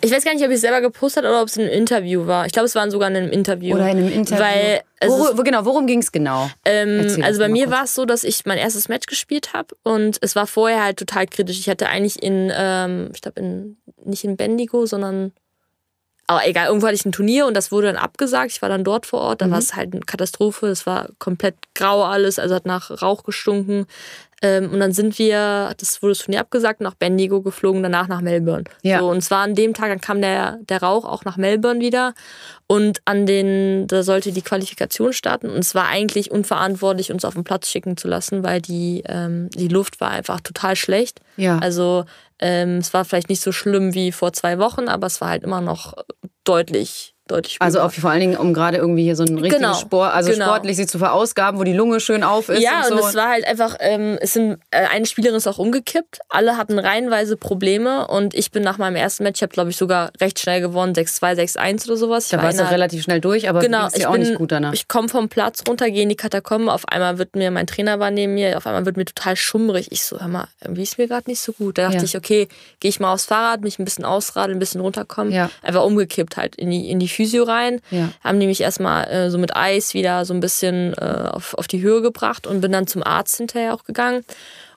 ich weiß gar nicht, ob ich es selber gepostet oder ob es ein Interview war. Ich glaube, es war sogar in einem Interview. Oder in einem Interview. Weil Wor, wo, genau, worum ging es genau? Ähm, also bei mir war es so, dass ich mein erstes Match gespielt habe und es war vorher halt total kritisch. Ich hatte eigentlich in, ähm, ich glaube, in, nicht in Bendigo, sondern aber egal, irgendwo hatte ich ein Turnier und das wurde dann abgesagt. Ich war dann dort vor Ort, da mhm. war es halt eine Katastrophe. Es war komplett grau alles, also hat nach Rauch gestunken. Ähm, und dann sind wir, das wurde das Turnier abgesagt, nach Bendigo geflogen, danach nach Melbourne. Ja. So, und zwar an dem Tag, dann kam der, der Rauch auch nach Melbourne wieder. Und an den, da sollte die Qualifikation starten. Und es war eigentlich unverantwortlich, uns auf den Platz schicken zu lassen, weil die, ähm, die Luft war einfach total schlecht. Ja. Also ähm, es war vielleicht nicht so schlimm wie vor zwei Wochen, aber es war halt immer noch deutlich deutlich spürbar. Also auch vor allen Dingen, um gerade irgendwie hier so einen richtigen genau, Sport, also genau. sportlich sie zu verausgaben, wo die Lunge schön auf ist. Ja, und, und so. es war halt einfach, ähm, es sind, äh, eine Spielerin ist auch umgekippt. Alle hatten reihenweise Probleme und ich bin nach meinem ersten Match, ich habe glaube ich sogar recht schnell gewonnen, 6-2, 6-1 oder sowas. Ich da war warst du relativ schnell durch, aber genau, ja auch bin, nicht gut danach. Ich komme vom Platz runter, gehe in die Katakomben, auf einmal wird mir, mein Trainer war neben mir, auf einmal wird mir total schummrig. Ich so, hör mal, irgendwie ist mir gerade nicht so gut. Da dachte ja. ich, okay, gehe ich mal aufs Fahrrad, mich ein bisschen ausradeln, ein bisschen runterkommen. Ja. Einfach umgekippt halt in die, in die Physio rein. Ja. Haben die mich erstmal äh, so mit Eis wieder so ein bisschen äh, auf, auf die Höhe gebracht und bin dann zum Arzt hinterher auch gegangen.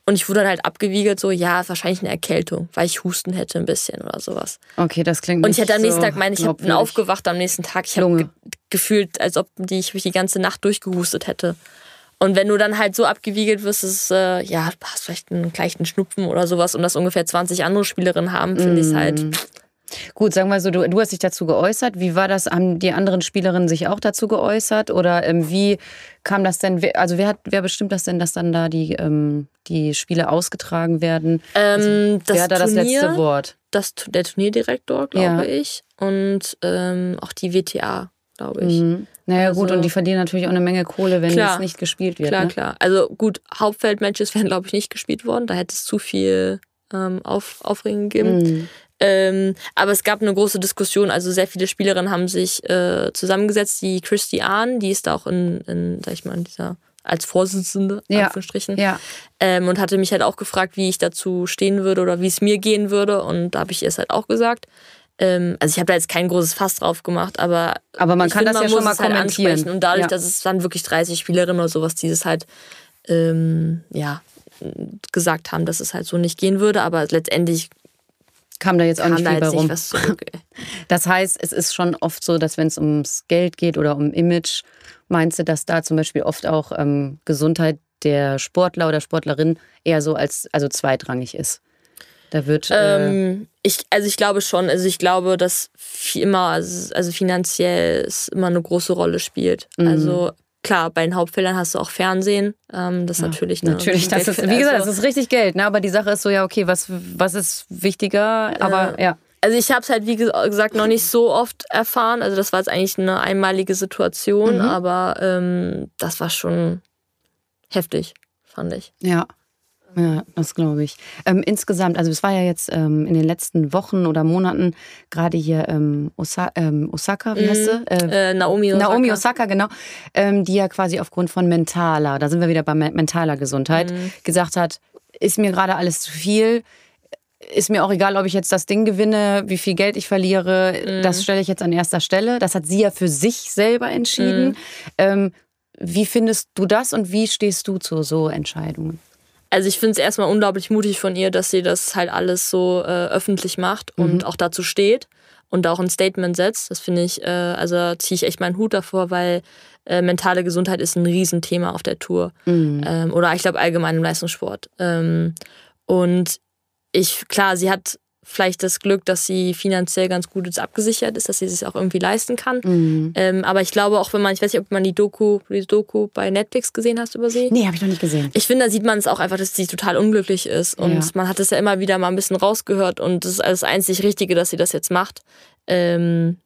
Und ich wurde dann halt abgewiegelt, so, ja, wahrscheinlich eine Erkältung, weil ich Husten hätte ein bisschen oder sowas. Okay, das klingt Und ich hätte am nächsten so Tag, meine ich, habe aufgewacht am nächsten Tag. Ich habe ge gefühlt, als ob die, ich mich die ganze Nacht durchgehustet hätte. Und wenn du dann halt so abgewiegelt wirst, ist äh, ja, hast vielleicht einen leichten Schnupfen oder sowas und das ungefähr 20 andere Spielerinnen haben, finde mm. ich es halt Gut, sagen wir so, du, du hast dich dazu geäußert. Wie war das? Haben die anderen Spielerinnen sich auch dazu geäußert? Oder ähm, wie kam das denn? Also wer, hat, wer bestimmt das denn, dass dann da die, ähm, die Spiele ausgetragen werden? Ähm, also, wer hat da das letzte Wort? Das, der Turnierdirektor, glaube ja. ich. Und ähm, auch die WTA, glaube ich. Mhm. Naja, also, gut, und die verdienen natürlich auch eine Menge Kohle, wenn klar, es nicht gespielt wird. Klar, ne? klar. Also gut, Hauptfeldmatches wären, glaube ich, nicht gespielt worden. Da hätte es zu viel ähm, Auf, Aufregung gegeben. Mhm. Ähm, aber es gab eine große Diskussion. Also sehr viele Spielerinnen haben sich äh, zusammengesetzt. Die Christy Ahn, die ist da auch in, in sag ich mal, in dieser als Vorsitzende, ja. Anführungsstrichen. Ja. Ähm, und hatte mich halt auch gefragt, wie ich dazu stehen würde oder wie es mir gehen würde. Und da habe ich ihr es halt auch gesagt. Ähm, also ich habe da jetzt kein großes Fass drauf gemacht, aber aber man kann find, das man ja schon mal halt kommentieren. Halt und dadurch, ja. dass es dann wirklich 30 Spielerinnen oder sowas, die das halt ähm, ja gesagt haben, dass es halt so nicht gehen würde, aber letztendlich kam da jetzt auch nicht viel bei rum. Das heißt, es ist schon oft so, dass wenn es ums Geld geht oder um Image, meinst du, dass da zum Beispiel oft auch ähm, Gesundheit der Sportler oder Sportlerin eher so als also zweitrangig ist? Da wird. Äh ähm, ich, also ich glaube schon. Also ich glaube, dass immer, also finanziell es immer eine große Rolle spielt. Mhm. Also klar, bei den Hauptfeldern hast du auch Fernsehen. Ähm, das ist ja, natürlich eine, Natürlich, das ist, wie gesagt, das ist richtig Geld. Ne? Aber die Sache ist so, ja, okay, was, was ist wichtiger? Aber äh, ja. Also ich habe es halt, wie gesagt, noch nicht so oft erfahren. Also das war jetzt eigentlich eine einmalige Situation, mhm. aber ähm, das war schon heftig, fand ich. Ja. Ja, das glaube ich. Ähm, insgesamt, also es war ja jetzt ähm, in den letzten Wochen oder Monaten gerade hier ähm, Osa ähm, Osaka, wie heißt sie? Äh, äh, Naomi Osaka. Naomi Osaka, genau. Ähm, die ja quasi aufgrund von mentaler, da sind wir wieder bei mentaler Gesundheit, mhm. gesagt hat, ist mir gerade alles zu viel. Ist mir auch egal, ob ich jetzt das Ding gewinne, wie viel Geld ich verliere, mhm. das stelle ich jetzt an erster Stelle. Das hat sie ja für sich selber entschieden. Mhm. Ähm, wie findest du das und wie stehst du zu so Entscheidungen? Also ich finde es erstmal unglaublich mutig von ihr, dass sie das halt alles so äh, öffentlich macht und mhm. auch dazu steht und auch ein Statement setzt. Das finde ich, äh, also ziehe ich echt meinen Hut davor, weil äh, mentale Gesundheit ist ein Riesenthema auf der Tour. Mhm. Ähm, oder ich glaube allgemein im Leistungssport. Ähm, und ich, klar, sie hat vielleicht das Glück, dass sie finanziell ganz gut jetzt abgesichert ist, dass sie es auch irgendwie leisten kann. Mhm. Ähm, aber ich glaube auch, wenn man, ich weiß nicht, ob man die Doku, die Doku bei Netflix gesehen hast über sie. Nee, habe ich noch nicht gesehen. Ich finde, da sieht man es auch einfach, dass sie total unglücklich ist. Und ja. man hat es ja immer wieder mal ein bisschen rausgehört und das ist das einzig Richtige, dass sie das jetzt macht. Ähm,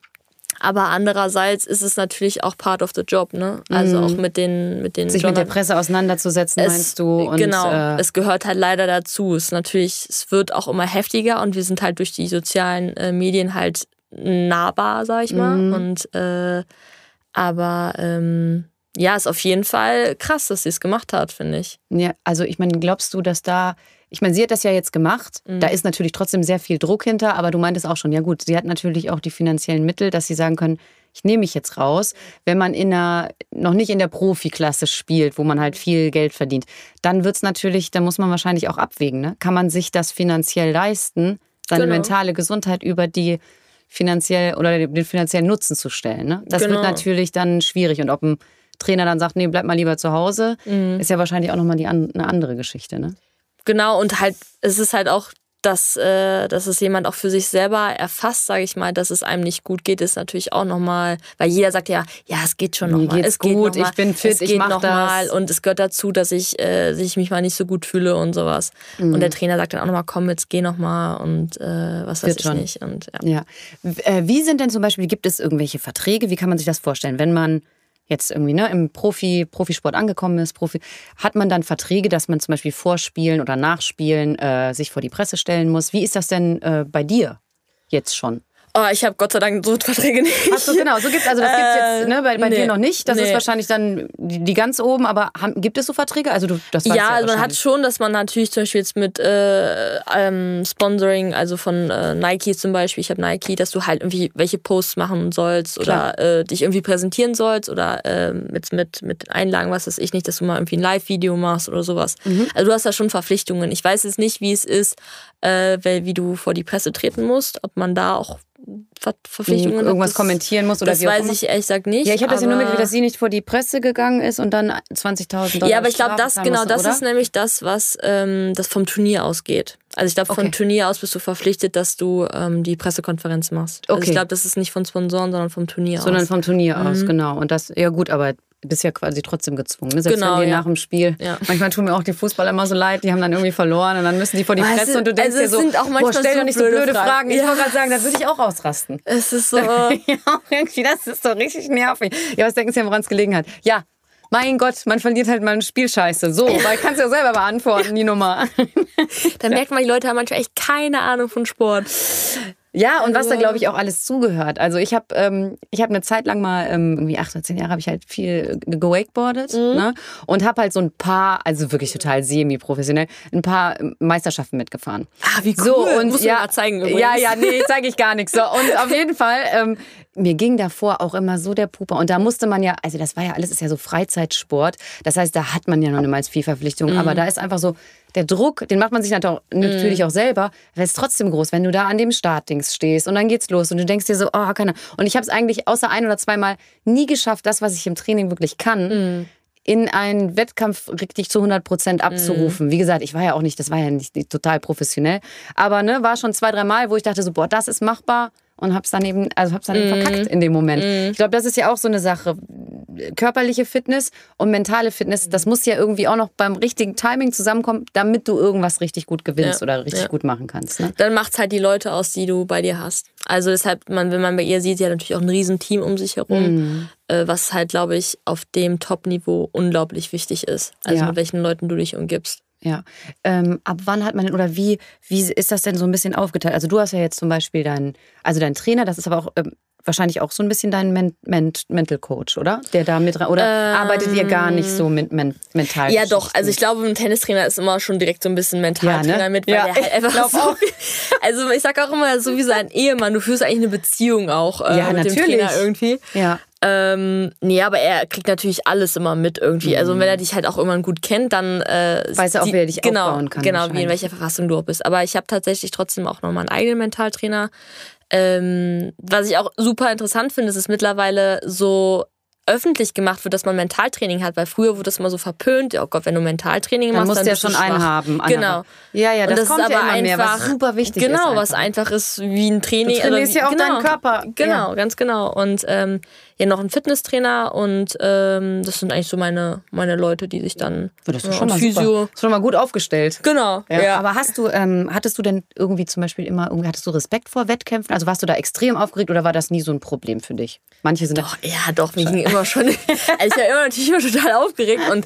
aber andererseits ist es natürlich auch part of the job, ne? Also mhm. auch mit den mit den sich Journal mit der Presse auseinanderzusetzen, es, meinst du? Und, genau, äh, es gehört halt leider dazu. Es natürlich, es wird auch immer heftiger und wir sind halt durch die sozialen äh, Medien halt nahbar, sag ich mal. Mhm. Und äh, aber ähm, ja, ist auf jeden Fall krass, dass sie es gemacht hat, finde ich. Ja, also ich meine, glaubst du, dass da ich meine, sie hat das ja jetzt gemacht. Mhm. Da ist natürlich trotzdem sehr viel Druck hinter, aber du meintest auch schon, ja gut, sie hat natürlich auch die finanziellen Mittel, dass sie sagen können, ich nehme mich jetzt raus. Wenn man in einer, noch nicht in der Profiklasse spielt, wo man halt viel Geld verdient, dann wird es natürlich, da muss man wahrscheinlich auch abwägen. Ne? Kann man sich das finanziell leisten, seine genau. mentale Gesundheit über die finanziell oder den finanziellen Nutzen zu stellen? Ne? Das genau. wird natürlich dann schwierig. Und ob ein Trainer dann sagt, nee, bleib mal lieber zu Hause, mhm. ist ja wahrscheinlich auch nochmal die, eine andere Geschichte. Ne? Genau, und halt, es ist halt auch, dass, äh, dass es jemand auch für sich selber erfasst, sage ich mal, dass es einem nicht gut geht, ist natürlich auch nochmal, weil jeder sagt ja, ja, es geht schon nochmal. Es geht gut, noch mal, ich bin fit, es ich mach noch das. Mal. Und es gehört dazu, dass ich, äh, ich mich mal nicht so gut fühle und sowas. Mhm. Und der Trainer sagt dann auch nochmal, komm, jetzt geh nochmal und äh, was weiß Wird ich schon. nicht. Und, ja. ja. Äh, wie sind denn zum Beispiel, gibt es irgendwelche Verträge? Wie kann man sich das vorstellen, wenn man jetzt irgendwie ne, im Profi, Profisport angekommen ist, Profi, hat man dann Verträge, dass man zum Beispiel vorspielen oder nachspielen äh, sich vor die Presse stellen muss. Wie ist das denn äh, bei dir jetzt schon? Oh, ich habe Gott sei Dank so Verträge nicht. Ach so, genau, so gibt's also das gibt's jetzt ne, bei, bei nee, dir noch nicht. Das nee. ist wahrscheinlich dann die, die, ganz oben, aber haben, gibt es so Verträge? Also du das Ja, ja also man hat schon, dass man natürlich zum Beispiel jetzt mit äh, ähm, Sponsoring, also von äh, Nike zum Beispiel, ich habe Nike, dass du halt irgendwie welche Posts machen sollst oder äh, dich irgendwie präsentieren sollst oder äh, mit, mit, mit Einlagen, was weiß ich nicht, dass du mal irgendwie ein Live-Video machst oder sowas. Mhm. Also du hast da schon Verpflichtungen. Ich weiß jetzt nicht, wie es ist, äh, weil, wie du vor die Presse treten musst, ob man da auch Verpflichtungen irgendwas das, kommentieren muss oder das weiß ich ehrlich gesagt nicht. Ja, ich habe das ja nur mitgekriegt, dass sie nicht vor die Presse gegangen ist und dann 20.000 Dollar. Ja, aber ich glaube, das genau, musste, das ist nämlich das, was ähm, das vom Turnier ausgeht. Also ich glaube, okay. vom Turnier aus bist du verpflichtet, dass du ähm, die Pressekonferenz machst. Also okay. ich glaube, das ist nicht von Sponsoren, sondern vom Turnier sondern aus. Sondern vom Turnier mhm. aus, genau. Und das, ja gut, aber bist ja quasi trotzdem gezwungen. Ne? Selbst genau, wenn die ja. nach dem Spiel, ja. manchmal tun mir auch die Fußballer immer so leid, die haben dann irgendwie verloren und dann müssen die vor die Presse und du denkst also dir so, sind auch boah, stell doch nicht so blöde Fragen. Fragen. Ich ja. wollte gerade sagen, da würde ich auch ausrasten. Es ist so... ja, irgendwie, das ist so richtig nervig. Ja, was denken Sie, woran es gelegen hat? Ja, mein Gott, man verliert halt mal ein Spiel scheiße. So, weil kannst du ja selber beantworten, die Nummer. da merkt man, die Leute haben manchmal echt keine Ahnung von Sport. Ja, und was da, glaube ich, auch alles zugehört. Also ich habe ähm, ich hab eine Zeit lang mal, ähm, irgendwie acht oder zehn Jahre, habe ich halt viel gewakeboardet mhm. ne? und habe halt so ein paar, also wirklich total semi-professionell, ein paar Meisterschaften mitgefahren. Ah, wie cool. So, und Musst ja, du mal zeigen übrigens. Ja, ja, nee, zeige ich gar nichts. So, und auf jeden Fall, ähm, mir ging davor auch immer so der Puper. Und da musste man ja, also das war ja alles, ist ja so Freizeitsport. Das heißt, da hat man ja noch niemals viel Verpflichtung. Mhm. Aber da ist einfach so, der Druck, den macht man sich natürlich mhm. auch selber, aber ist trotzdem groß, wenn du da an dem Startdings stehst und dann geht's los und du denkst dir so, oh, keine. Und ich habe es eigentlich außer ein oder zweimal nie geschafft, das, was ich im Training wirklich kann. Mhm in einen Wettkampf richtig zu 100 Prozent abzurufen. Mhm. Wie gesagt, ich war ja auch nicht, das war ja nicht, nicht total professionell, aber ne, war schon zwei, drei Mal, wo ich dachte so, boah, das ist machbar und hab's dann eben, also hab's dann eben mm. verkackt in dem Moment. Mm. Ich glaube, das ist ja auch so eine Sache. Körperliche Fitness und mentale Fitness, das muss ja irgendwie auch noch beim richtigen Timing zusammenkommen, damit du irgendwas richtig gut gewinnst ja. oder richtig ja. gut machen kannst. Ne? Dann macht's halt die Leute aus, die du bei dir hast. Also deshalb, man, wenn man bei ihr sieht, sie hat natürlich auch ein Riesenteam um sich herum, mm. äh, was halt, glaube ich, auf dem Top-Niveau unglaublich wichtig ist. Also ja. mit welchen Leuten du dich umgibst. Ja. Ähm, ab wann hat man denn oder wie, wie ist das denn so ein bisschen aufgeteilt? Also du hast ja jetzt zum Beispiel deinen, also deinen Trainer, das ist aber auch ähm, wahrscheinlich auch so ein bisschen dein Men Men Mental Coach, oder? Der da mit oder ähm, arbeitet ihr gar nicht so mit men mental? Ja, doch. Also ich glaube, ein Tennistrainer ist immer schon direkt so ein bisschen Mentaltrainer ja, ne? mit, weil ja, der halt einfach so auch. Also ich sag auch immer, so wie sein Ehemann, du führst eigentlich eine Beziehung auch äh, ja, mit natürlich. dem Trainer irgendwie. Ja. Ähm, nee, aber er kriegt natürlich alles immer mit irgendwie. Mhm. Also wenn er dich halt auch irgendwann gut kennt, dann äh, weiß er auch, wie er dich genau, aufbauen kann. Genau, wie in welcher Verfassung du auch bist. Aber ich habe tatsächlich trotzdem auch noch mal einen eigenen Mentaltrainer. Ähm, was ich auch super interessant finde, ist es mittlerweile so öffentlich gemacht wird, dass man Mentaltraining hat, weil früher wurde das mal so verpönt. Ja, oh Gott, wenn du Mentaltraining dann machst, musst dann du ja schon einen haben. Genau. Ja, ja, Und das, kommt ist ja aber immer mehr, was einfach- super wichtig genau, ist. einfach. was einfach ist wie ein Training. Du trainierst ja auch genau, deinen Körper. Genau, Ja. ganz genau. Und ähm, ja, noch ein Fitnesstrainer und ähm, das sind eigentlich so meine, meine Leute, die sich dann Das ist ja, schon mal Physio. super. Ist schon mal gut aufgestellt. Genau. Ja. Aber hast du, ähm, hattest du denn irgendwie zum Beispiel immer, irgendwie, hattest du Respekt vor Wettkämpfen? Also warst du da extrem aufgeregt oder war das nie so ein Problem für dich? Manche sind Doch, ja, doch, mir ging immer schon. also ich war immer natürlich immer total aufgeregt und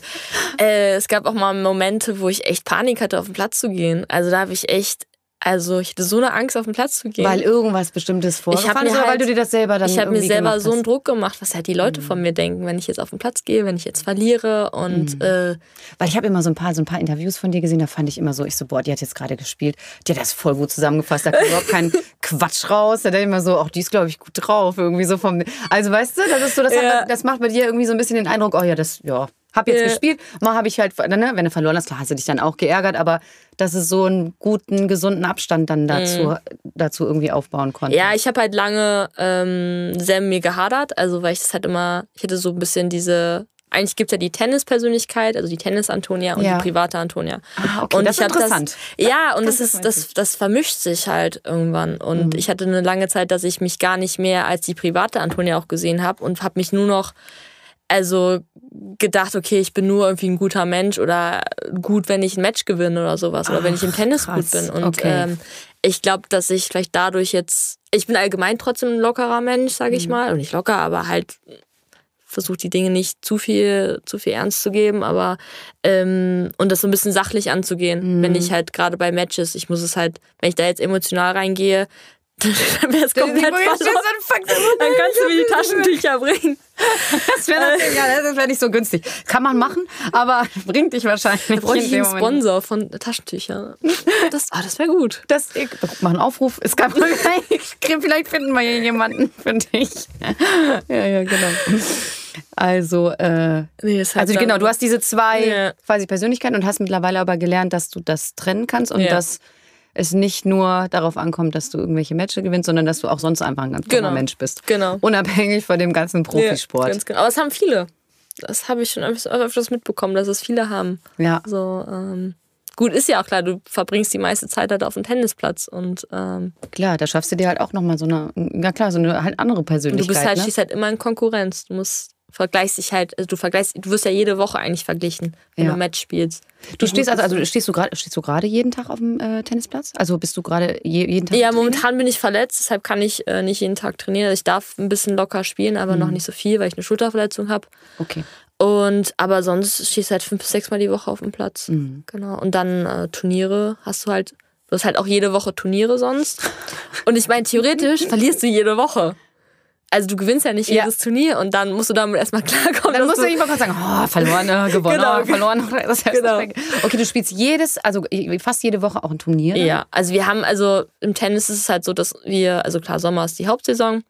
äh, es gab auch mal Momente, wo ich echt Panik hatte, auf den Platz zu gehen. Also da habe ich echt, also ich hatte so eine Angst, auf den Platz zu gehen. weil irgendwas Bestimmtes vorgefallen ist oder weil halt- du dir das selber dann ich habe mir selber so einen? Druck gemacht, was halt die Leute von mir denken, wenn ich jetzt auf den Platz gehe, wenn ich jetzt verliere und äh, Weil ich habe immer so ein paar, so ein paar Interviews von dir gesehen, da fand ich immer so, ich so, boah, die hat jetzt gerade gespielt, die hat das voll gut zusammengefasst, da kommt überhaupt kein Quatsch raus. Da denke ich immer so, auch die ist, glaube ich, gut drauf, irgendwie so vom. Also weißt du, das ist so, das, Ja. hat, das macht bei dir irgendwie so ein bisschen den Eindruck, oh ja, das, ja, hab jetzt Ja. gespielt, mal habe ich halt, ne, wenn du verloren hast, klar hast du dich dann auch geärgert, aber dass es so einen guten, gesunden Abstand dann dazu, dazu irgendwie aufbauen konnte. Mhm. ja, ich habe halt lange ähm, sehr mit mir gehadert, also weil ich das halt immer, ich hatte so ein bisschen diese, eigentlich gibt es ja die Tennis-Persönlichkeit, also die Tennis-Antonia und Ja. die private Antonia. Ah, okay, und das ich ist interessant. Das, ja, und das, das ist, das, das vermischt sich halt irgendwann. Und Mhm. ich hatte eine lange Zeit, dass ich mich gar nicht mehr als die private Antonia auch gesehen habe und habe mich nur noch also gedacht, okay, ich bin nur irgendwie ein guter Mensch oder gut, wenn ich ein Match gewinne oder sowas oder wenn ich im Ach, Tennis krass. gut bin. Und Okay. ähm, ich glaube, dass ich vielleicht dadurch jetzt, ich bin allgemein trotzdem ein lockerer Mensch, sage Mhm. ich mal, und nicht locker, aber halt versucht die Dinge nicht zu viel, zu viel ernst zu geben, aber ähm, und das so ein bisschen sachlich anzugehen, Mhm. wenn ich halt gerade bei Matches, ich muss es halt, wenn ich da jetzt emotional reingehe, dann wäre es komplett verloren. Dann kannst du mir die Taschentücher bringen. Das wäre natürlich, ja, das wäre nicht so günstig. Kann man machen, aber bringt dich wahrscheinlich nicht. Bräuchte ich einen Moment. Sponsor von Taschentüchern. Das, ah, das wäre gut. Das, ich mach einen Aufruf. Es gab vielleicht finden wir hier jemanden für dich. Ja, ja, genau. Also, äh, Nee, halt also genau, du hast diese zwei Ja. quasi Persönlichkeiten und hast mittlerweile aber gelernt, dass du das trennen kannst und Ja. dass es nicht nur darauf ankommt, dass du irgendwelche Matches gewinnst, sondern dass du auch sonst einfach ein ganz Genau. Mensch bist. Genau. Unabhängig von dem ganzen Profisport. Ja, ganz genau. Aber es haben viele. Das habe ich schon öfters mitbekommen, dass es viele haben. Ja. So, ähm, gut, ist ja auch klar, du verbringst die meiste Zeit halt auf dem Tennisplatz und ähm, Klar, da schaffst du dir halt auch nochmal so eine, ja klar, so eine halt andere du Persönlichkeit. bist halt, ne? stehst halt immer in Konkurrenz. Du musst vergleichst dich halt, also du vergleichst, du wirst ja jede Woche eigentlich verglichen, wenn Ja. du Match spielst. Du stehst also, also stehst du gerade stehst du gerade jeden Tag auf dem äh, Tennisplatz? Also bist du gerade je, jeden Tag? Ja, momentan bin ich verletzt, deshalb kann ich äh, nicht jeden Tag trainieren. Ich darf ein bisschen locker spielen, aber Mhm. noch nicht so viel, weil ich eine Schulterverletzung habe. Okay. Und aber sonst stehst du halt fünf bis sechs Mal die Woche auf dem Platz. Mhm. Genau. Und dann äh, Turniere hast du halt, du hast halt auch jede Woche Turniere sonst. Und ich meine, theoretisch verlierst du jede Woche. Also du gewinnst ja nicht Ja. jedes Turnier und dann musst du damit erstmal klarkommen. Dann musst du irgendwann kurz sagen, oh, verloren, äh, gewonnen, Genau. oh, verloren. Das heißt, Genau. Okay, du spielst jedes, also fast jede Woche auch ein Turnier. Ja, also wir haben, also im Tennis ist es halt so, dass wir, also klar, Sommer ist die Hauptsaison,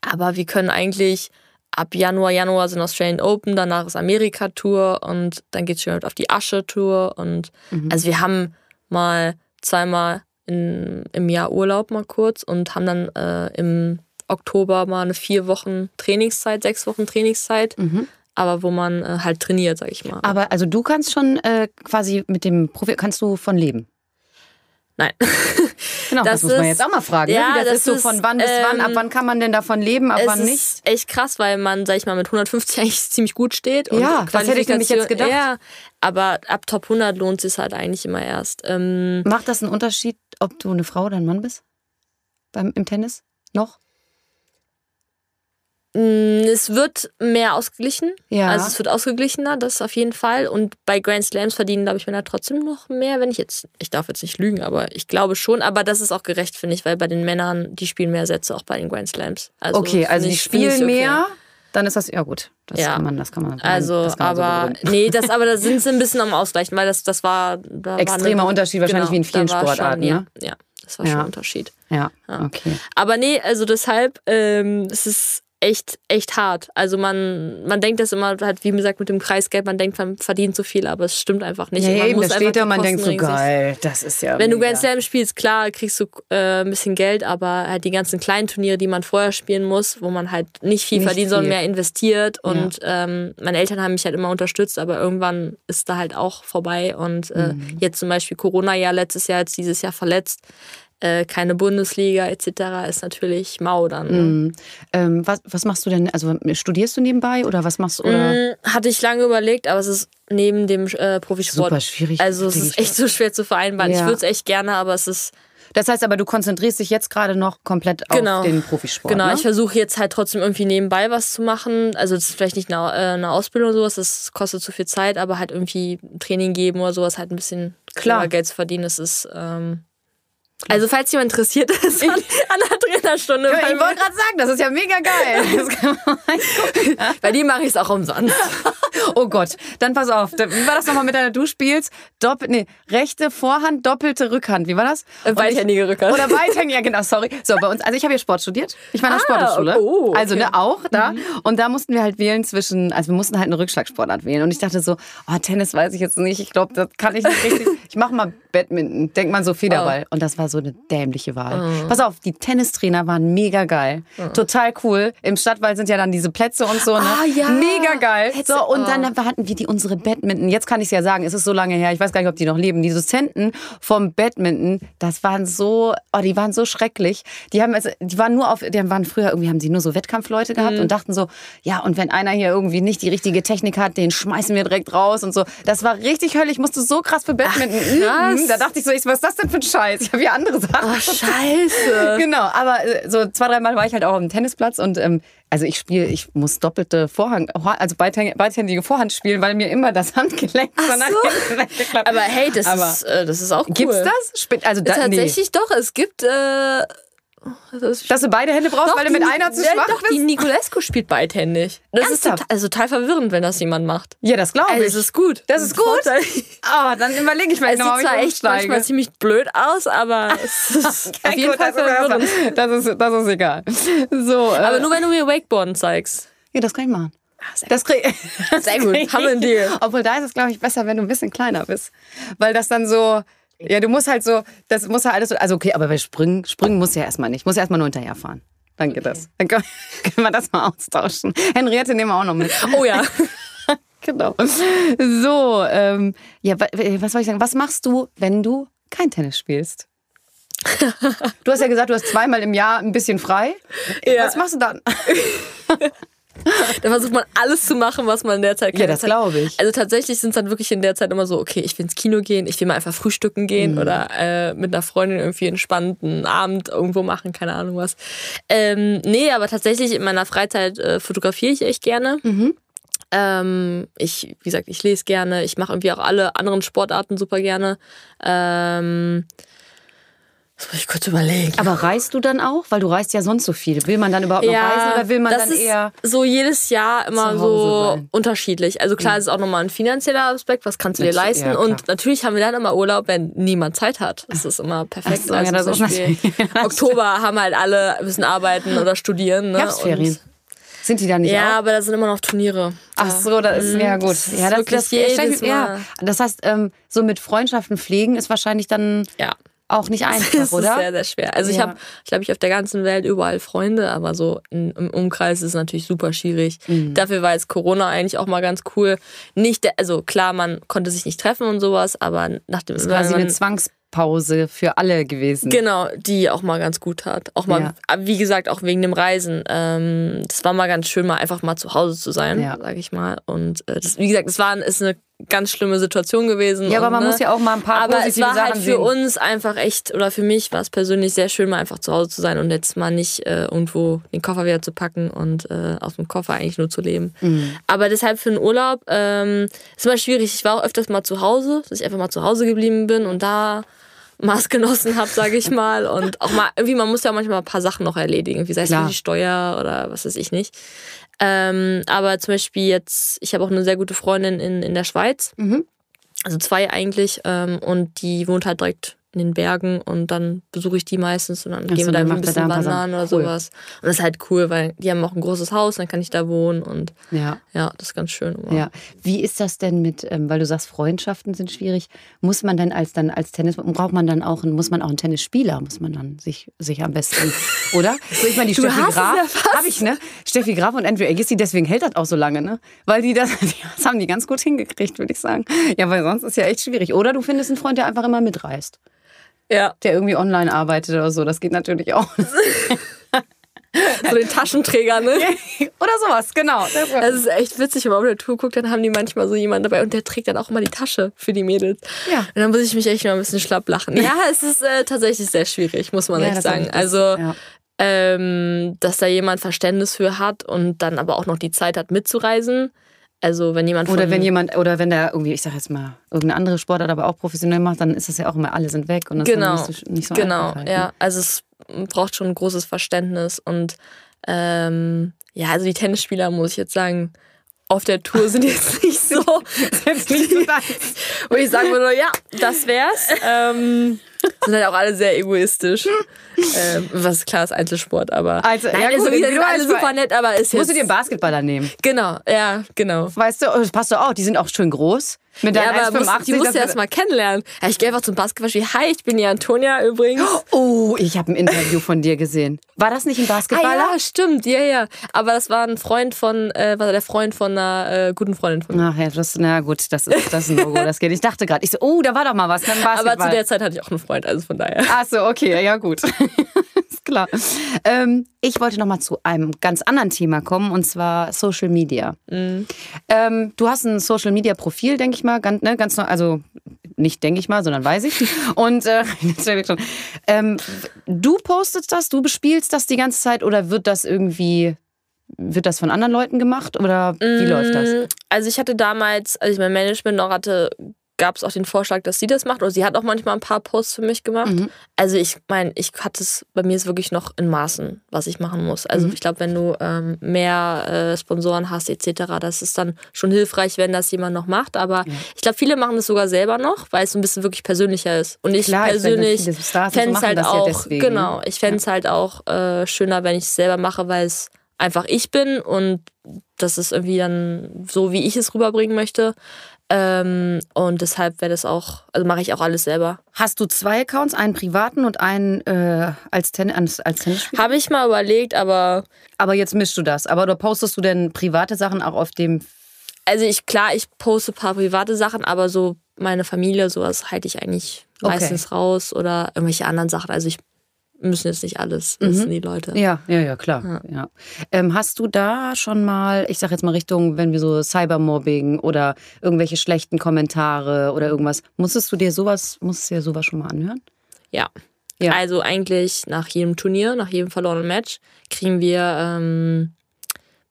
aber wir können eigentlich ab Januar, Januar sind Australian Open, danach ist Amerika-Tour und dann geht es schon auf die Asche-Tour und also wir haben mal zweimal in, im Jahr Urlaub mal kurz und haben dann äh, im Oktober mal eine vier Wochen Trainingszeit, sechs Wochen Trainingszeit, aber wo man äh, halt trainiert, sag ich mal. Aber also du kannst schon äh, quasi mit dem Profi, kannst du von leben? Nein. Genau, das, Das muss man ist- jetzt auch mal fragen. ja, ne? Das, das ist so ist, von wann bis wann, ab ähm, wann kann man denn davon leben, ab wann nicht? ist echt krass, weil man, sag ich mal, mit 150 eigentlich ziemlich gut steht. Ja, das hätte ich nämlich jetzt gedacht. Ja, aber ab Top 100 lohnt es halt eigentlich immer erst. Ähm, Macht das einen Unterschied, ob du eine Frau oder ein Mann bist? Beim, Im Tennis? Noch? Mh, es wird mehr ausgeglichen. Ja. Also es wird ausgeglichener, das auf jeden Fall. Und bei Grand Slams verdienen, glaube ich, Männer trotzdem noch mehr, wenn ich jetzt, ich darf jetzt nicht lügen, aber ich glaube schon. Aber das ist auch gerecht, finde ich, weil bei den Männern, die spielen mehr Sätze auch bei den Grand Slams. Also okay, also die spielen okay. mehr, dann ist das, ja gut, das Ja. kann man, das kann man. Also, kann man so aber begründen. nee, das, aber da sind sie ein bisschen am Ausgleichen, weil das, das war da Extremer war eine, Unterschied wahrscheinlich wie in vielen Sportarten, Schon, ne? ja, ja, das war Ja. schon ein Unterschied. Ja, okay. Aber nee, also deshalb, ähm, es ist echt, echt hart. Also man, man denkt das immer halt, wie gesagt, mit dem Kreisgeld, man denkt, man verdient so viel, aber es stimmt einfach nicht. Ja, man eben, muss da steht da, man denkt so geil, das ist ja Wenn du mega. Grand Slam spielst, klar, kriegst du äh, ein bisschen Geld, aber halt die ganzen kleinen Turniere, die man vorher spielen muss, wo man halt nicht viel Nicht verdient, sondern viel. mehr investiert. Und ähm, meine Eltern haben mich halt immer unterstützt, aber irgendwann ist da halt auch vorbei. Und äh, Mhm. jetzt zum Beispiel Corona-Jahr, letztes Jahr, jetzt dieses Jahr verletzt, äh, keine Bundesliga etc. ist natürlich mau dann. Mhm. Ähm, was, was machst du denn? Also studierst du nebenbei oder was machst du? Oder? Mm, Hatte ich lange überlegt, aber es ist neben dem äh, Profisport. Super schwierig, Also es ist ich. echt so schwer zu vereinbaren. Ich Ja. würde es echt gerne, aber es ist Das heißt aber, du konzentrierst dich jetzt gerade noch komplett Genau. auf den Profisport. Genau, ne? ich versuche jetzt halt trotzdem irgendwie nebenbei was zu machen. Also das ist vielleicht nicht eine, äh, eine Ausbildung oder sowas, das kostet zu viel Zeit, aber halt irgendwie Training geben oder sowas, halt ein bisschen Klar. Geld zu verdienen, das ist... Ähm, also falls jemand interessiert ist an, an der Trainerstunde, Ich bei, wollte gerade sagen, das ist ja mega geil. Bei dir mache ich es auch umsonst. oh Gott, dann pass auf. Wie war das nochmal mit deiner Du spielst? Doppel, nee, rechte Vorhand, doppelte Rückhand. Wie war das? Und ich- Beidhändige Rückhand. Oder beidhändig, ja genau, sorry. So, bei uns, also ich habe ja Sport studiert. Ich war in der Ah, Sportschule. oh, okay. Also ne, auch da. Und da mussten wir halt wählen zwischen, also wir mussten halt eine Rückschlagsportart wählen. Und ich dachte so, oh, Tennis weiß ich jetzt nicht. Ich glaube, das kann ich nicht richtig. Ich mache mal Badminton. Denkt man so Federball. Und das war so eine dämliche Wahl. Pass auf, die Tennistrainer waren mega geil. Total cool. Im Stadtwald sind ja dann diese Plätze und so. Ne? Ah, ja. Mega geil. Hättest- So, und oh. Dann hatten wir die unsere Badminton. Jetzt kann ich es ja sagen, es ist so lange her. Ich weiß gar nicht, ob die noch leben. Die Dozenten vom Badminton, das waren so, oh, die waren so schrecklich. Die haben also, die waren nur auf, die waren früher irgendwie haben sie nur so Wettkampfleute gehabt Mhm. und dachten so, ja, und wenn einer hier irgendwie nicht die richtige Technik hat, den schmeißen wir direkt raus und so. Das war richtig höllisch. Ich musste so krass für Badminton krass. üben. Da dachte ich so, ich, was ist das denn für ein Scheiß? Ich habe hier andere Sachen. Oh, scheiße. Genau, aber äh, so zwei, dreimal war ich halt auch auf dem Tennisplatz und ähm, also ich spiele, ich muss doppelte Vorhand, also beidhändige Vorhand spielen, weil mir immer das Handgelenk so nach so. Aber hey, das, Aber ist, äh, das ist auch cool. Gibt's das? Also da, nee. Tatsächlich doch, es gibt... Äh, das ist Dass du beide Hände brauchst, weil du mit einer zu schwach Doch, bist? die Niculescu spielt beidhändig. Das ist Ernsthaft? total, also total verwirrend, wenn das jemand macht. Ja, das glaube Also ich. es ist gut. Das ist gut? Vorteil. Ah, dann überlege ich Es vielleicht nochmal, zwar ich echt manchmal ziemlich blöd aus, aber es ist auf jeden Gut, Fall das ist verwirrend. erstmal- Das ist, das ist egal. So, äh, Aber nur wenn du mir Wakeboarden zeigst. ja, das kann ich machen. Das krieg, Sehr gut, haben wir einen Deal. Obwohl da ist es, glaube ich, besser, wenn du ein bisschen kleiner bist. Weil das dann so, ja, du musst halt so, das muss halt alles so, also okay, aber bei Springen, Springen muss ja erstmal nicht. Muss ja erstmal nur hinterherfahren. Dann geht das. Dann können wir das mal austauschen. Henriette nehmen wir auch noch mit. Oh ja. Genau. So, ähm, ja, wa- was soll ich sagen? Was machst du, wenn du kein Tennis spielst? Du hast ja gesagt, du hast zweimal im Jahr ein bisschen frei. Ja. Was machst du dann? Da versucht man alles zu machen, was man in der Zeit kann. Ja, das glaube ich. Also tatsächlich sind es dann wirklich in der Zeit immer so, okay, ich will ins Kino gehen, ich will mal einfach frühstücken Mhm. gehen oder äh, mit einer Freundin irgendwie einen entspannten Abend irgendwo machen, keine Ahnung was. Ähm, nee, aber tatsächlich in meiner Freizeit äh, fotografiere ich echt gerne. Mhm. Ähm, ich, wie gesagt, ich lese gerne, ich mache irgendwie auch alle anderen Sportarten super gerne. Ähm, das muss ich kurz überlegen. Aber reist du dann auch? Weil du reist ja sonst so viel. Will man dann überhaupt noch reisen oder will man das dann ist eher. so jedes Jahr immer so sein? Mhm. unterschiedlich. Also klar, es ist auch nochmal ein finanzieller Aspekt, was kannst du dir leisten? ja, und natürlich haben wir dann immer Urlaub, wenn niemand Zeit hat. Das ist immer perfekt. Ach so, ja, das Beispiel Oktober haben halt alle müssen arbeiten oder studieren. Ne? Herbstferien. Sind die dann nicht Ja, auch? aber da sind immer noch Turniere. Ach so, das ist ja gut. Das Ja, das, wirklich das, jedes ja. Das heißt, ähm, so mit Freundschaften pflegen ist wahrscheinlich dann Ja. Auch nicht Das einfach, ist oder? sehr, sehr schwer. Also ich Ja. habe, ich glaube, ich auf der ganzen Welt überall Freunde, aber so im Umkreis ist es natürlich super schwierig. Mhm. Dafür war jetzt Corona eigentlich auch mal ganz cool. Nicht, der- also klar, man konnte sich nicht treffen und sowas, aber nach dem Das ist quasi man- eine Zwangspause für alle gewesen. Genau, die auch mal ganz gut hat. Auch mal, Ja. aber wie gesagt, auch wegen dem Reisen. Ähm, das war mal ganz schön, mal einfach mal zu Hause zu sein, Ja. sage ich mal. Und äh, das, wie gesagt, es war ist eine ganz schlimme Situation gewesen. Ja, aber und, man ne, muss ja auch mal ein paar aber es war halt Sachen für sehen. uns einfach echt, oder für mich war es persönlich sehr schön, mal einfach zu Hause zu sein und jetzt mal nicht äh, irgendwo den Koffer wieder zu packen und äh, aus dem Koffer eigentlich nur zu leben. Mhm. Aber deshalb für einen Urlaub ähm, ist immer schwierig. Ich war auch öfters mal zu Hause, dass ich einfach mal zu Hause geblieben bin und da Maß genossen habe, sage ich mal. Und auch mal, irgendwie, man muss ja manchmal ein paar Sachen noch erledigen, wie sei es die Steuer oder was weiß ich nicht. Ähm, aber zum Beispiel jetzt, ich habe auch eine sehr gute Freundin in, in der Schweiz. Mhm. Also zwei eigentlich. Ähm, und die wohnt halt direkt in den Bergen und dann besuche ich die meistens und dann Ach gehen so, wir da ein bisschen da wandern oder. Cool. sowas. Und das ist halt cool, weil die haben auch ein großes Haus, dann kann ich da wohnen und Ja. ja, das ist ganz schön. immer. Ja. Wie ist das denn mit, ähm, weil du sagst, Freundschaften sind schwierig, muss man dann als dann als Tennis, braucht man dann auch, einen- muss man auch einen Tennisspieler, muss man dann sich, sich am besten, oder? So, ich meine, die Du Steffi Graf, habe ich, ne? Steffi Graf und Andrew Agassi, deswegen hält das auch so lange, ne? Weil die das, das haben die ganz gut hingekriegt, würde ich sagen. Ja, weil sonst ist ja echt schwierig. Oder du findest einen Freund, der einfach immer mitreist, ja, der irgendwie online arbeitet oder so, das geht natürlich auch. so den Taschenträger, ne? oder sowas, genau. Das ist echt witzig, wenn man auf der Tour guckt, dann haben die manchmal so jemanden dabei und der trägt dann auch immer die Tasche für die Mädels. Ja. Und dann muss ich mich echt mal ein bisschen schlapp lachen. Ja, es ist äh, tatsächlich sehr schwierig, muss man Ja, echt sagen. also, ja. ähm, dass da jemand Verständnis für hat und dann aber auch noch die Zeit hat mitzureisen. Also, wenn jemand Oder wenn jemand, oder wenn der irgendwie, ich sag jetzt mal, irgendeine andere Sportart aber auch professionell macht, dann ist das ja auch immer, alle sind weg und das Genau, ist nicht so, nicht so Genau, einfach halt, ne? ja. Also es braucht schon ein großes Verständnis und ähm, ja, also die Tennisspieler, muss ich jetzt sagen, auf der Tour sind jetzt nicht so, Jetzt nicht so deins. wo ich sagen würde, ja, das wär's. Ähm, sind halt auch alle sehr egoistisch. ähm, was klar ist Einzelsport, aber Also, ja Nein, gut, also, wie individuell alle super nett, aber ist Musst jetzt du dir einen Basketballer nehmen. genau, ja, genau. Weißt du, oh, das passt doch auch, die sind auch schön groß. Mit Ja, aber muss, 1,85, die musst du erst mal kennenlernen. Ja, ich gehe einfach zum Basketballspiel. Hi, ich bin die Antonia übrigens. Oh, ich habe ein Interview von dir gesehen. War das nicht ein Basketballer? Ah, ja, stimmt, ja, ja. Aber das war ein Freund von, äh, war der Freund von einer äh, guten Freundin von mir. Ach ja, das, na gut, das ist, das ist ein Logo, das geht. Ich dachte gerade, ich so, oh, da war doch mal was, Basketball. Aber zu der Zeit hatte ich auch einen Freund, also von daher. Ach so, okay, ja gut. ist klar. Ähm, ich wollte noch mal zu einem ganz anderen Thema kommen und zwar Social Media. Ähm, du hast ein Social Media Profil, denke ich mal, ganz, ne, ganz also nicht denke ich mal, sondern weiß ich. Und äh. Ähm, du postest das, du bespielst das die ganze Zeit oder wird das irgendwie wird das von anderen Leuten gemacht oder wie läuft das? Mm, Also ich hatte damals, als ich mein Management noch hatte, gab es auch den Vorschlag, dass sie das macht. Oder sie hat auch manchmal ein paar Posts für mich gemacht. Mhm. Also ich meine, ich hatte es, bei mir ist wirklich noch in Maßen, was ich machen muss. Also Mhm. ich glaube, wenn du ähm, mehr äh, Sponsoren hast etc., das ist dann schon hilfreich, wenn das jemand noch macht. Aber ich glaube, viele machen das sogar selber noch, weil es so ein bisschen wirklich persönlicher ist. Und ich Klar, persönlich fände es halt ja auch, deswegen, genau, ich fände es halt auch äh, schöner, wenn ich es selber mache, weil es einfach ich bin und das ist irgendwie dann so, wie ich es rüberbringen möchte. Ähm, und deshalb wäre das auch, also mache ich auch alles selber. Hast du zwei Accounts, einen privaten und einen äh, als, Ten als, als Tennisspieler? Habe ich mal überlegt, aber Aber jetzt mischst du das. Aber du postest du denn private Sachen auch auf dem. also ich, klar, ich poste ein paar private Sachen, aber so meine Familie, sowas halte ich eigentlich Okay. meistens raus oder irgendwelche anderen Sachen. Also ich müssen jetzt nicht alles wissen, die Leute. Ja, ja, ja, klar. Ja. Ähm, hast du da schon mal, ich sag jetzt mal Richtung, wenn wir so Cybermobbing oder irgendwelche schlechten Kommentare oder irgendwas, musstest du dir sowas, musstest du dir sowas schon mal anhören? Ja. Ja. Also eigentlich nach jedem Turnier, nach jedem verlorenen Match, kriegen wir ähm,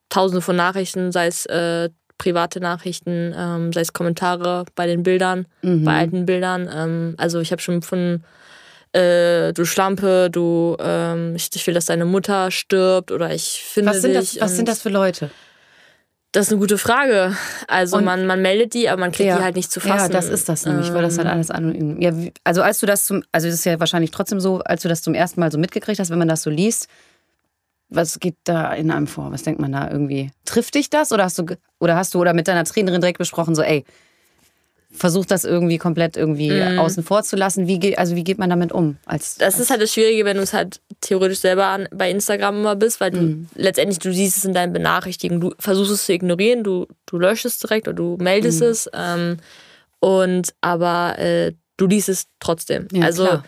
tausende von Nachrichten, sei es äh, private Nachrichten, ähm, sei es Kommentare bei den Bildern, Mhm. bei alten Bildern. Ähm, also ich habe schon von äh, du Schlampe, du ähm, ich, ich will, dass deine Mutter stirbt oder ich finde Was sind, dich. das, was sind das für Leute? Das ist eine gute Frage. Also Und- man, man meldet die, aber man kriegt Ja. die halt nicht zu fassen. Ja, das ist das nämlich, weil das halt Ähm, alles anonym. Ja, also als du das zum, also das ist ja wahrscheinlich trotzdem so, als du das zum ersten Mal so mitgekriegt hast, wenn man das so liest, was geht da in einem vor? Was denkt man da irgendwie? Trifft dich das oder hast du oder hast du oder mit deiner Trainerin direkt besprochen, so ey, versuch das irgendwie komplett irgendwie außen vor zu lassen. Wie geht, also wie geht man damit um? Als, Das als, ist halt das Schwierige, wenn du es halt theoretisch selber an, bei Instagram immer bist, weil du Mhm. letztendlich, du siehst es in deinen Benachrichtigungen, du versuchst es zu ignorieren, du, du löschst es direkt oder du meldest Mhm. es. Ähm, und aber äh, du liest es trotzdem. Ja, also klar.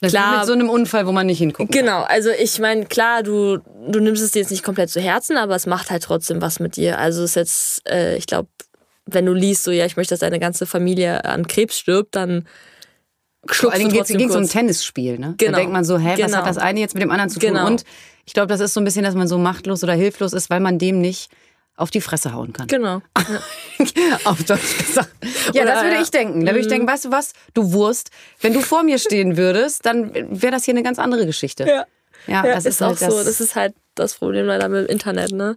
das klar- ist mit so einem Unfall, wo man nicht hinguckt. Genau, also ich meine, klar, du, du nimmst es dir jetzt nicht komplett zu Herzen, aber es macht halt trotzdem was mit dir. Also es ist jetzt, äh, ich glaube, wenn du liest, so ja, ich möchte, dass deine ganze Familie an Krebs stirbt, dann Vor Dingen geht es um ein. Tennisspiel. Ne? Genau. Da denkt man so, hä, was Genau. hat das eine jetzt mit dem anderen zu tun? Genau. Und ich glaube, das ist so ein bisschen, dass man so machtlos oder hilflos ist, weil man dem nicht auf die Fresse hauen kann. Genau. auf Deutsch gesagt. Ja, Oder, das würde ich denken. Da würde ich denken, weißt du was, du Wurst, wenn du vor mir stehen würdest, dann wäre das hier eine ganz andere Geschichte. Ja. Ja, Ja, das ist, ist, auch halt so. das, Mhm. Das ist halt das Problem leider mit dem Internet, ne?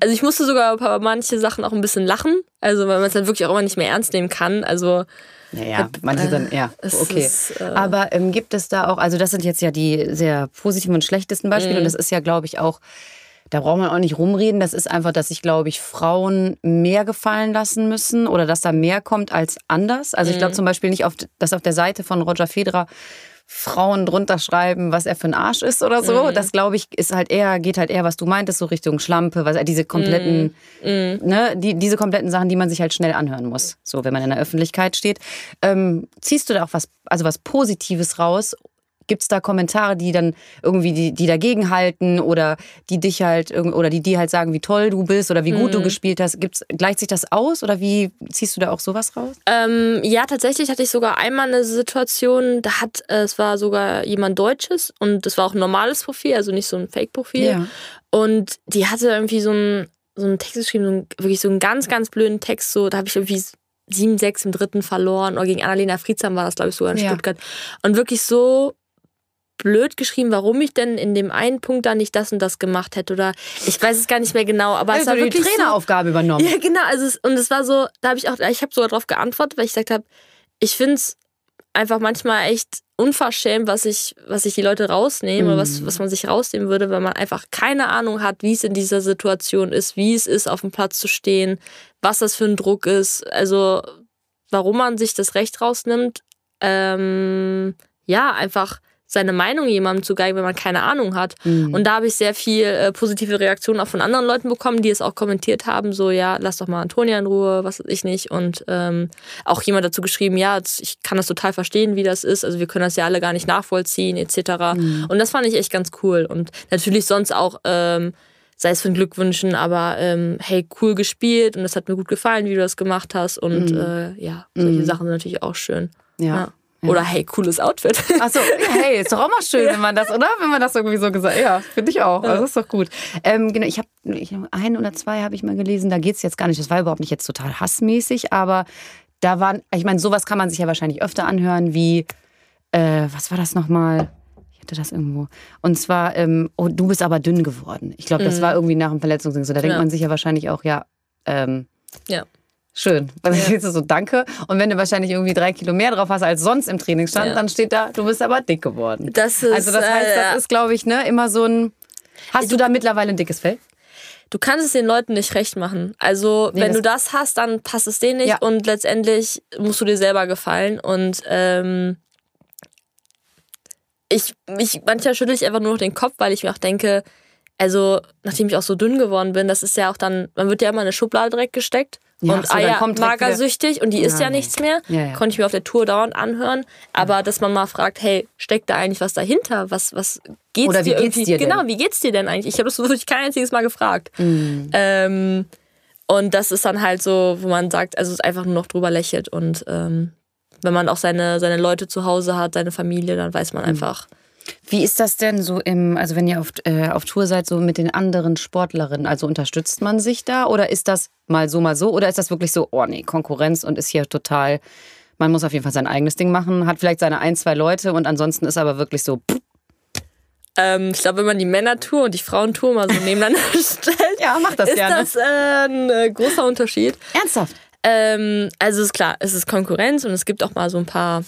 Also ich musste sogar bei manche Sachen auch ein bisschen lachen. Also weil man es halt wirklich auch immer nicht mehr ernst nehmen kann. Also Naja, manche dann, ja, okay. Ist, äh, Aber ähm, gibt es da auch, also das sind jetzt ja die sehr positiven und schlechtesten Beispiele mhm. und das ist ja, glaube ich, auch da braucht man auch nicht rumreden. Das ist einfach, dass sich, glaube ich, Frauen mehr gefallen lassen müssen oder dass da mehr kommt als anders. Also ich glaube mhm. zum Beispiel nicht, auf, dass auf der Seite von Roger Federer Frauen drunter schreiben, was er für ein Arsch ist oder so. Mhm. Das glaube ich ist halt eher geht halt eher, was du meintest, so Richtung Schlampe, was diese kompletten, mhm. ne, die, diese kompletten Sachen, die man sich halt schnell anhören muss. So, wenn man in der Öffentlichkeit steht, ähm, ziehst du da auch was, also was Positives raus Gibt es da Kommentare, die dann irgendwie die, die dagegen halten oder die dich halt oder die dir halt sagen, wie toll du bist oder wie gut mhm. du gespielt hast? Gibt's, gleicht sich das aus oder wie ziehst du da auch sowas raus? Ähm, ja, tatsächlich hatte ich sogar einmal eine Situation, da hat äh, es war sogar jemand Deutsches und das war auch ein normales Profil, also nicht so ein Fake-Profil. Ja. Und die hatte irgendwie so einen so einen Text geschrieben, so einen, wirklich so einen ganz, ganz blöden Text, so, da habe ich irgendwie 7-6 im dritten verloren. Oder gegen Annalena Friedsam war das, glaube ich, sogar in ja. Stuttgart. Und wirklich so blöd geschrieben, warum ich denn in dem einen Punkt da nicht das und das gemacht hätte oder ich weiß es gar nicht mehr genau, aber also es war wirklich die Traineraufgabe so, übernommen. Ja, genau, also es, und es war so, da habe ich auch ich habe sogar darauf geantwortet, weil ich gesagt habe, ich finde es einfach manchmal echt unverschämt, was ich was ich die Leute rausnehme oder was mhm. was man sich rausnehmen würde, weil man einfach keine Ahnung hat, wie es in dieser Situation ist, wie es ist auf dem Platz zu stehen, was das für ein Druck ist, also warum man sich das Recht rausnimmt, ähm, ja, einfach seine Meinung jemandem zu geigen, wenn man keine Ahnung hat. Mhm. Und da habe ich sehr viel äh, positive Reaktionen auch von anderen Leuten bekommen, die es auch kommentiert haben, so ja, lass doch mal Antonia in Ruhe, was weiß ich nicht. Und ähm, auch jemand dazu geschrieben, ja, ich kann das total verstehen, wie das ist. Also wir können das ja alle gar nicht nachvollziehen, etc. Mhm. Und das fand ich echt ganz cool. Und natürlich sonst auch. Ähm, sei es von Glückwünschen, aber ähm, hey, cool gespielt und es hat mir gut gefallen, wie du das gemacht hast. Und mhm. äh, ja, solche mhm. Sachen sind natürlich auch schön. ja. ja. Oder hey, cooles Outfit. Achso, hey, ist doch auch mal schön, wenn man das, oder? Wenn man das irgendwie so gesagt Ja, finde ich auch. Also ist doch gut. Ähm, genau, ich habe ein oder zwei habe ich mal gelesen, da geht es jetzt gar nicht. Das war überhaupt nicht jetzt total hassmäßig, aber da waren, ich meine, sowas kann man sich ja wahrscheinlich öfter anhören, wie, äh, was war das nochmal? Ich hatte das irgendwo. Und zwar, ähm, oh, du bist aber dünn geworden. Ich glaube, das mhm. war irgendwie nach dem Verletzungsding so. Da denkt man sich ja wahrscheinlich auch, ja, ähm, ja. Schön. Dann ja. steht so Danke. Und wenn du wahrscheinlich irgendwie drei Kilo mehr drauf hast als sonst im Trainingsstand, ja. dann steht da, du bist aber dick geworden. Das ist, also das heißt, das äh, ist, glaube ich, ne, immer so ein. Hast du, du da mittlerweile ein dickes Fell? Du kannst es den Leuten nicht recht machen. Also nee, wenn das du das hast, dann passt es denen nicht ja. und letztendlich musst du dir selber gefallen. Und ähm, ich, ich manchmal schüttel ich einfach nur noch den Kopf, weil ich mir auch denke, also nachdem ich auch so dünn geworden bin, das ist ja auch dann, man wird ja immer in eine Schublade direkt gesteckt. Ja, und so, ah ja, magersüchtig und die isst ja, ja nichts mehr. Ja, Konnte ich mir auf der Tour dauernd anhören. Aber dass man mal fragt, hey, steckt da eigentlich was dahinter? Was, was geht's Oder dir wie geht's dir denn? Genau, wie geht's dir denn eigentlich? Ich habe das wirklich kein einziges Mal gefragt. Mhm. Ähm, und das ist dann halt so, wo man sagt, also es einfach nur noch drüber lächelt. Und ähm, wenn man auch seine, seine Leute zu Hause hat, seine Familie, dann weiß man mhm. einfach, wie ist das denn so im, also wenn ihr auf, äh, auf Tour seid, so mit den anderen Sportlerinnen? Also unterstützt man sich da oder ist das mal so, mal so? Oder ist das wirklich so, oh nee, Konkurrenz und ist hier total, man muss auf jeden Fall sein eigenes Ding machen, hat vielleicht seine ein, zwei Leute und ansonsten ist aber wirklich so. Ähm, ich glaube, wenn man die Männertour und die Frauentour mal so nebeneinander stellt, ja, macht das ist gerne. das äh, ein äh, großer Unterschied. Ernsthaft? Ähm, also ist klar, es ist Konkurrenz und es gibt auch mal so ein paar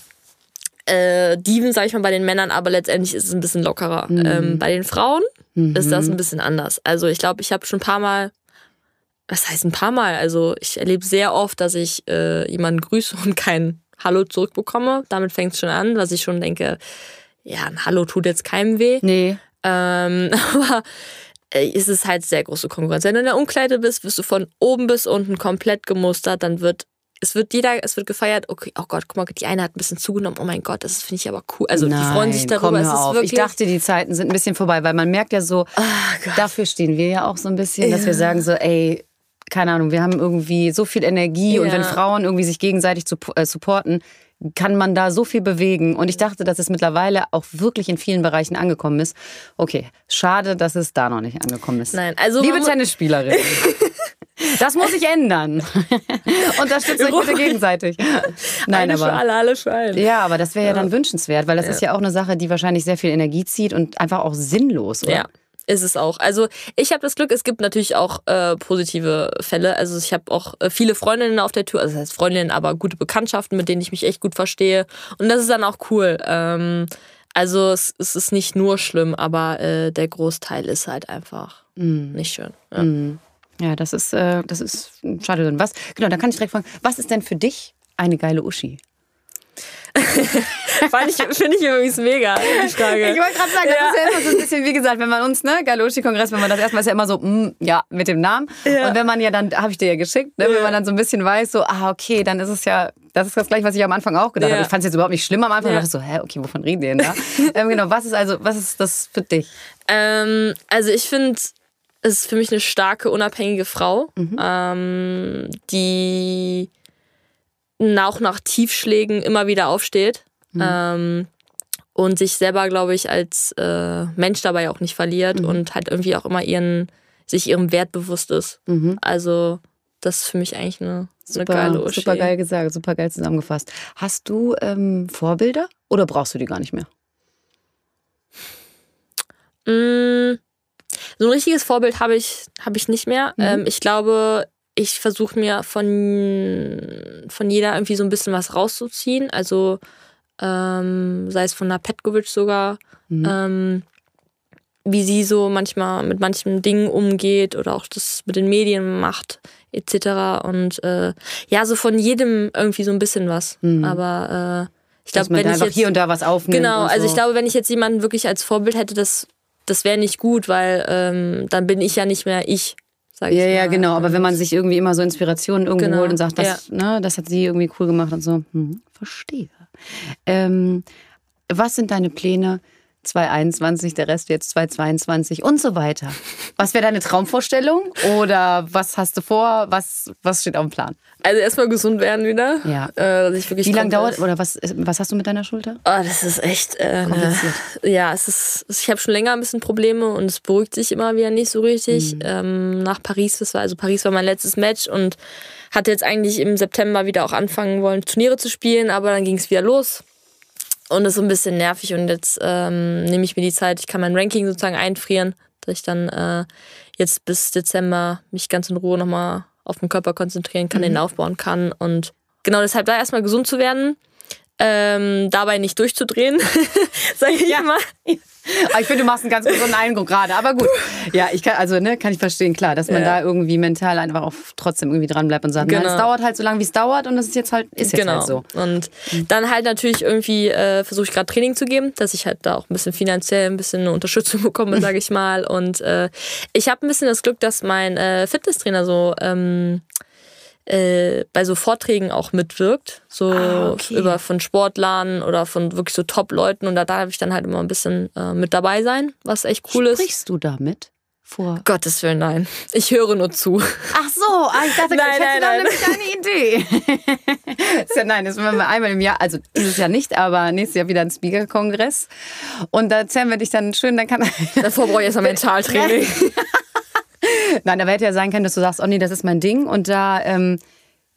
äh, Diven, sage ich mal, bei den Männern, aber letztendlich ist es ein bisschen lockerer. Mhm. Ähm, bei den Frauen mhm. ist das ein bisschen anders. Also ich glaube, ich habe schon ein paar Mal, was heißt ein paar Mal? Also ich erlebe sehr oft, dass ich äh, jemanden grüße und kein Hallo zurückbekomme. Damit fängt es schon an, was ich schon denke, ja, ein Hallo tut jetzt keinem weh. Nee. Ähm, aber äh, ist es halt sehr große Konkurrenz. Wenn du in der Umkleide bist, wirst du von oben bis unten komplett gemustert, dann wird es wird jeder, es wird gefeiert, okay, oh Gott, guck mal, die eine hat ein bisschen zugenommen, oh mein Gott, das finde ich aber cool. Also Nein, die freuen sich darüber. ist wirklich ich dachte, die Zeiten sind ein bisschen vorbei, weil man merkt ja so, oh dafür stehen wir ja auch so ein bisschen, dass wir sagen so, ey, keine Ahnung, wir haben irgendwie so viel Energie ja. und wenn Frauen irgendwie sich gegenseitig zu, äh, supporten, kann man da so viel bewegen. Und ich dachte, dass es mittlerweile auch wirklich in vielen Bereichen angekommen ist. Okay, schade, dass es da noch nicht angekommen ist. Nein, also Liebe Tennisspielerin. Das muss sich ändern. Unterstützt euch bitte gegenseitig. Nein, eine aber, für alle, alle einen. Ja, aber das wäre ja dann wünschenswert, weil das ja. ist ja auch eine Sache, die wahrscheinlich sehr viel Energie zieht und einfach auch sinnlos, oder? Ja. Ist es auch. Also ich habe das Glück, es gibt natürlich auch äh, positive Fälle. Also ich habe auch äh, viele Freundinnen auf der Tour, also das heißt Freundinnen, aber gute Bekanntschaften, mit denen ich mich echt gut verstehe. Und das ist dann auch cool. Ähm, also es, es, ist nicht nur schlimm, aber äh, der Großteil ist halt einfach mm. nicht schön. Ja. Mm. ja, das ist, äh, das ist schade. Was, genau, dann kann ich direkt fragen, was ist denn für dich eine geile Uschi? Finde ich übrigens mega, die Frage. Ich wollte gerade sagen, das ja. ist ja immer so ein bisschen, wie gesagt, wenn man uns, ne, Galoshi-Kongress, wenn man das erstmal ist ja immer so, mm, ja, mit dem Namen. Ja. Und wenn man ja dann, habe ich dir ja geschickt, ne, wenn man dann so ein bisschen weiß, so, ah, okay, dann ist es ja, das ist das gleiche, was ich am Anfang auch gedacht habe. Ich fand es jetzt überhaupt nicht schlimm am Anfang. Ja. Ich dachte so, hä, okay, wovon reden die denn da? ähm, genau, was ist also, was ist das für dich? Ähm, also ich finde, es ist für mich eine starke, unabhängige Frau, mhm. ähm, die auch nach Tiefschlägen immer wieder aufsteht. Mhm. Ähm, und sich selber, glaube ich, als äh, Mensch dabei auch nicht verliert mhm. und halt irgendwie auch immer ihren, sich ihrem Wert bewusst ist. Mhm. Also, das ist für mich eigentlich eine, super, eine geile Uschi. Super geil gesagt, super geil zusammengefasst. Hast du ähm, Vorbilder oder brauchst du die gar nicht mehr? Mm, so ein richtiges Vorbild habe ich, hab ich nicht mehr. Mhm. Ähm, ich glaube, ich versuche mir von, von jeder irgendwie so ein bisschen was rauszuziehen. Also ähm, sei es von der Petkovic sogar, mhm. ähm, wie sie so manchmal mit manchen Dingen umgeht oder auch das mit den Medien macht, etc. Und äh, ja, so von jedem irgendwie so ein bisschen was. Mhm. Aber äh, ich glaube, wenn ich jetzt hier und da was aufnimmt. Genau, also ich glaube, wenn ich jetzt jemanden wirklich als Vorbild hätte, das, das wäre nicht gut, weil ähm, dann bin ich ja nicht mehr ich. Sag ja, ja, genau. Aber wenn man sich irgendwie immer so Inspirationen irgendwo genau. holt und sagt, das, ja. ne, das hat sie irgendwie cool gemacht und so, hm, verstehe. Ähm, was sind deine Pläne 2021, der Rest jetzt 2022 und so weiter? Was wäre deine Traumvorstellung oder was hast du vor? Was, was steht auf dem Plan? Also erstmal gesund werden wieder. Ja. Äh, Wie lange dauert oder was, was hast du mit deiner Schulter? Oh, das ist echt äh, kompliziert. Ja, es ist, ich habe schon länger ein bisschen Probleme und es beruhigt sich immer wieder nicht so richtig. Mhm. Ähm, nach Paris, das war also Paris war mein letztes Match und hatte jetzt eigentlich im September wieder auch anfangen wollen, Turniere zu spielen, aber dann ging es wieder los. Und das ist so ein bisschen nervig und jetzt ähm, nehme ich mir die Zeit, ich kann mein Ranking sozusagen einfrieren, dass ich dann äh, jetzt bis Dezember mich ganz in Ruhe nochmal auf den Körper konzentrieren kann, mhm. den aufbauen kann. Und genau deshalb da erstmal gesund zu werden, ähm, dabei nicht durchzudrehen, sage ich ja. mal. Aber ich finde, du machst einen ganz gesunden Eindruck gerade. Aber gut. Ja, ich kann, also, ne, kann ich verstehen, klar, dass man ja. da irgendwie mental einfach auch trotzdem irgendwie dran bleibt und sagt, genau. nein, es genau. dauert halt so lange, wie es dauert und es ist jetzt halt, ist jetzt genau. halt so. Und dann halt natürlich irgendwie äh, versuche ich gerade Training zu geben, dass ich halt da auch ein bisschen finanziell ein bisschen eine Unterstützung bekomme, sage ich mal. Und äh, ich habe ein bisschen das Glück, dass mein äh, Fitnesstrainer so ähm, äh, bei so Vorträgen auch mitwirkt, so ah, okay. über von Sportlern oder von wirklich so Top-Leuten und da darf ich dann halt immer ein bisschen äh, mit dabei sein, was echt cool Sprichst ist. Sprichst du damit? Vor. Gottes Willen, nein. Ich höre nur zu. Ach so, ah, ich dachte, nein, ich hätte nein, nämlich eine Idee. ja, nein, das machen wir einmal im Jahr, also dieses Jahr nicht, aber nächstes Jahr wieder ein Speaker-Kongress. Und da erzählen wir dich dann schön, dann kann. Davor brauche ich erstmal Mentaltraining. Nein, aber hätte ja sein können, dass du sagst, oh nee, das ist mein Ding und da, ähm,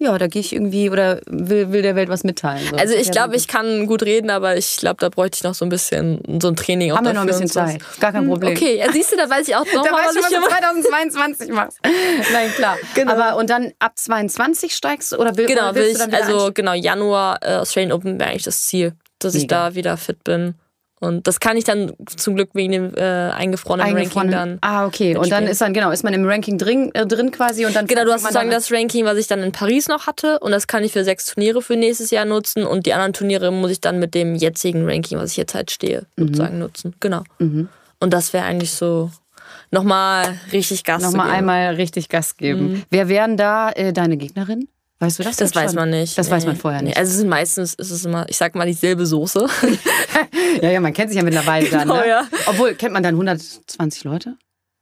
ja, da gehe ich irgendwie oder will, will der Welt was mitteilen. So. Also ich glaube, ich kann gut reden, aber ich glaube, da bräuchte ich noch so ein bisschen so ein Training. Haben wir noch ein bisschen Zeit, gar kein hm, Problem. Okay, ja, siehst du, da weiß ich auch noch da mal, was, was du 2022 machst. Nein, klar. Genau. Aber und dann ab 22 steigst du oder will, genau, oder willst will ich, also genau, Januar äh, Australian Open wäre eigentlich das Ziel, dass Mega. ich da wieder fit bin. Und das kann ich dann zum Glück wegen dem äh, eingefrorenen, eingefrorenen Ranking dann. Ah, okay. Und dann ist dann, genau, ist man im Ranking drin, äh, drin quasi und dann. Genau, du hast sozusagen das Ranking, was ich dann in Paris noch hatte. Und das kann ich für sechs Turniere für nächstes Jahr nutzen. Und die anderen Turniere muss ich dann mit dem jetzigen Ranking, was ich jetzt halt stehe, mhm. sozusagen nutzen. Genau. Mhm. Und das wäre eigentlich so nochmal richtig Gas nochmal geben. Nochmal einmal richtig Gas geben. Mhm. Wer wären da äh, deine Gegnerinnen? Weißt du das? Das weiß man nicht. Das nee. weiß man vorher nicht. Also es sind meistens, ist es immer, ich sag mal, dieselbe Soße. ja, ja, man kennt sich ja mittlerweile genau, dann. Ne? Ja. Obwohl, kennt man dann 120 Leute?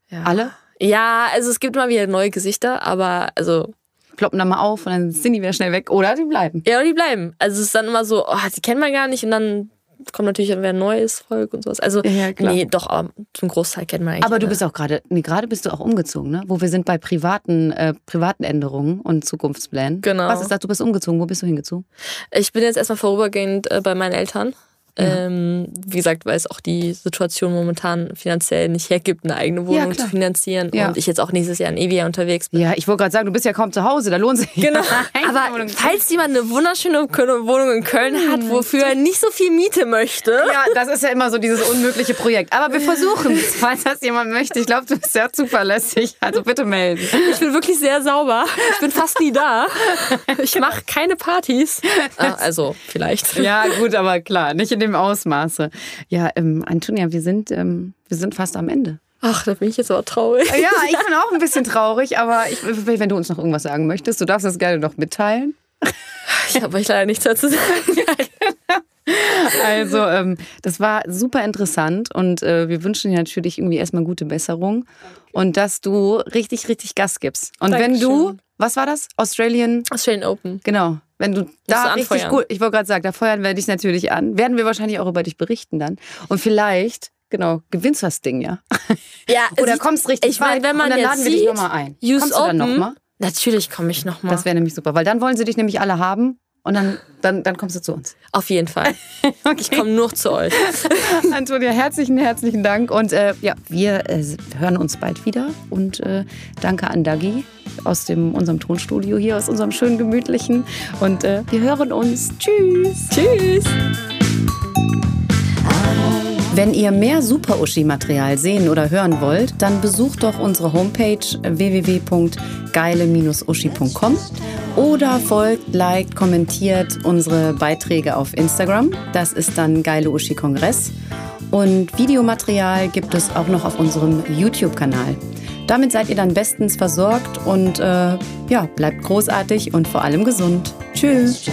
Ja. Alle? Ja, also es gibt immer wieder neue Gesichter, aber also. Ploppen dann mal auf und dann sind die wieder schnell weg. Oder die bleiben. Ja, die bleiben. Also es ist dann immer so, oh, die kennt man gar nicht und dann kommt natürlich wieder ein neues Volk und sowas. Also, ja, nee, doch, aber zum Großteil kennt man eigentlich. Aber du bist auch gerade, nee, gerade bist du auch umgezogen, ne? Wo wir sind bei privaten, äh, privaten Änderungen und Zukunftsplänen. Genau. Was ist das? Du bist umgezogen. Wo bist du hingezogen? Ich bin jetzt erstmal vorübergehend äh, bei meinen Eltern Ähm, wie gesagt, weil es auch die Situation momentan finanziell nicht hergibt, eine eigene Wohnung klar. zu finanzieren. Ja. Und ich jetzt auch nächstes Jahr in Evia unterwegs bin. Ja, ich wollte gerade sagen, du bist ja kaum zu Hause, da lohnt sich. Genau. ja Aber falls jemand eine wunderschöne Wohnung in Köln hat, wofür er nicht so viel Miete möchte, Ja, das ist ja immer so dieses unmögliche Projekt. Aber wir versuchen es, falls das jemand möchte. Ich glaube, du bist sehr zuverlässig. Also bitte melden. ich bin wirklich sehr sauber. Ich bin fast nie da. Ich mache keine Partys. Ah, Also vielleicht. Ja, gut, aber klar, nicht in dem Ausmaße. Ja, ähm, Antonia, wir sind, ähm, wir sind fast am Ende. Ach, da bin ich jetzt aber traurig. Ja, ich bin auch ein bisschen traurig, aber ich, wenn du uns noch irgendwas sagen möchtest, du darfst das gerne noch mitteilen. Ich habe euch leider nichts dazu zu sagen. Also, ähm, das war super interessant und äh, wir wünschen dir natürlich irgendwie erstmal gute Besserung und dass du richtig, richtig Gas gibst. Und wenn du, Dankeschön. Was war das? Australian, Australian Open. genau. Wenn du da du richtig gut, ich wollte gerade sagen, da feuern wir dich natürlich an. Werden wir wahrscheinlich auch über dich berichten dann. Und vielleicht, genau, gewinnst du das Ding ja. Ja, Oder es- kommst richtig ich meine, weit wenn man und dann laden wir dich sieht, nochmal ein. Use Kommst du dann Open, nochmal? Natürlich komme ich nochmal. Das wäre nämlich super, weil dann wollen sie dich nämlich alle haben und dann, dann, dann kommst du zu uns. Auf jeden Fall. Ich komme nur zu euch. Antonia, herzlichen, herzlichen Dank. Und äh, ja, wir äh, hören uns bald wieder. Und äh, danke an Dagi aus dem, unserem Tonstudio hier, aus unserem schönen, gemütlichen. Und äh, wir hören uns. Tschüss. Tschüss. Wenn ihr mehr Super-Uschi-Material sehen oder hören wollt, dann besucht doch unsere Homepage www.geile-uschi.com oder folgt, liked, kommentiert unsere Beiträge auf Instagram. Das ist dann Geile Uschi Kongress. Und Videomaterial gibt es auch noch auf unserem YouTube-Kanal. Damit seid ihr dann bestens versorgt und äh, ja, bleibt großartig und vor allem gesund. Tschüss.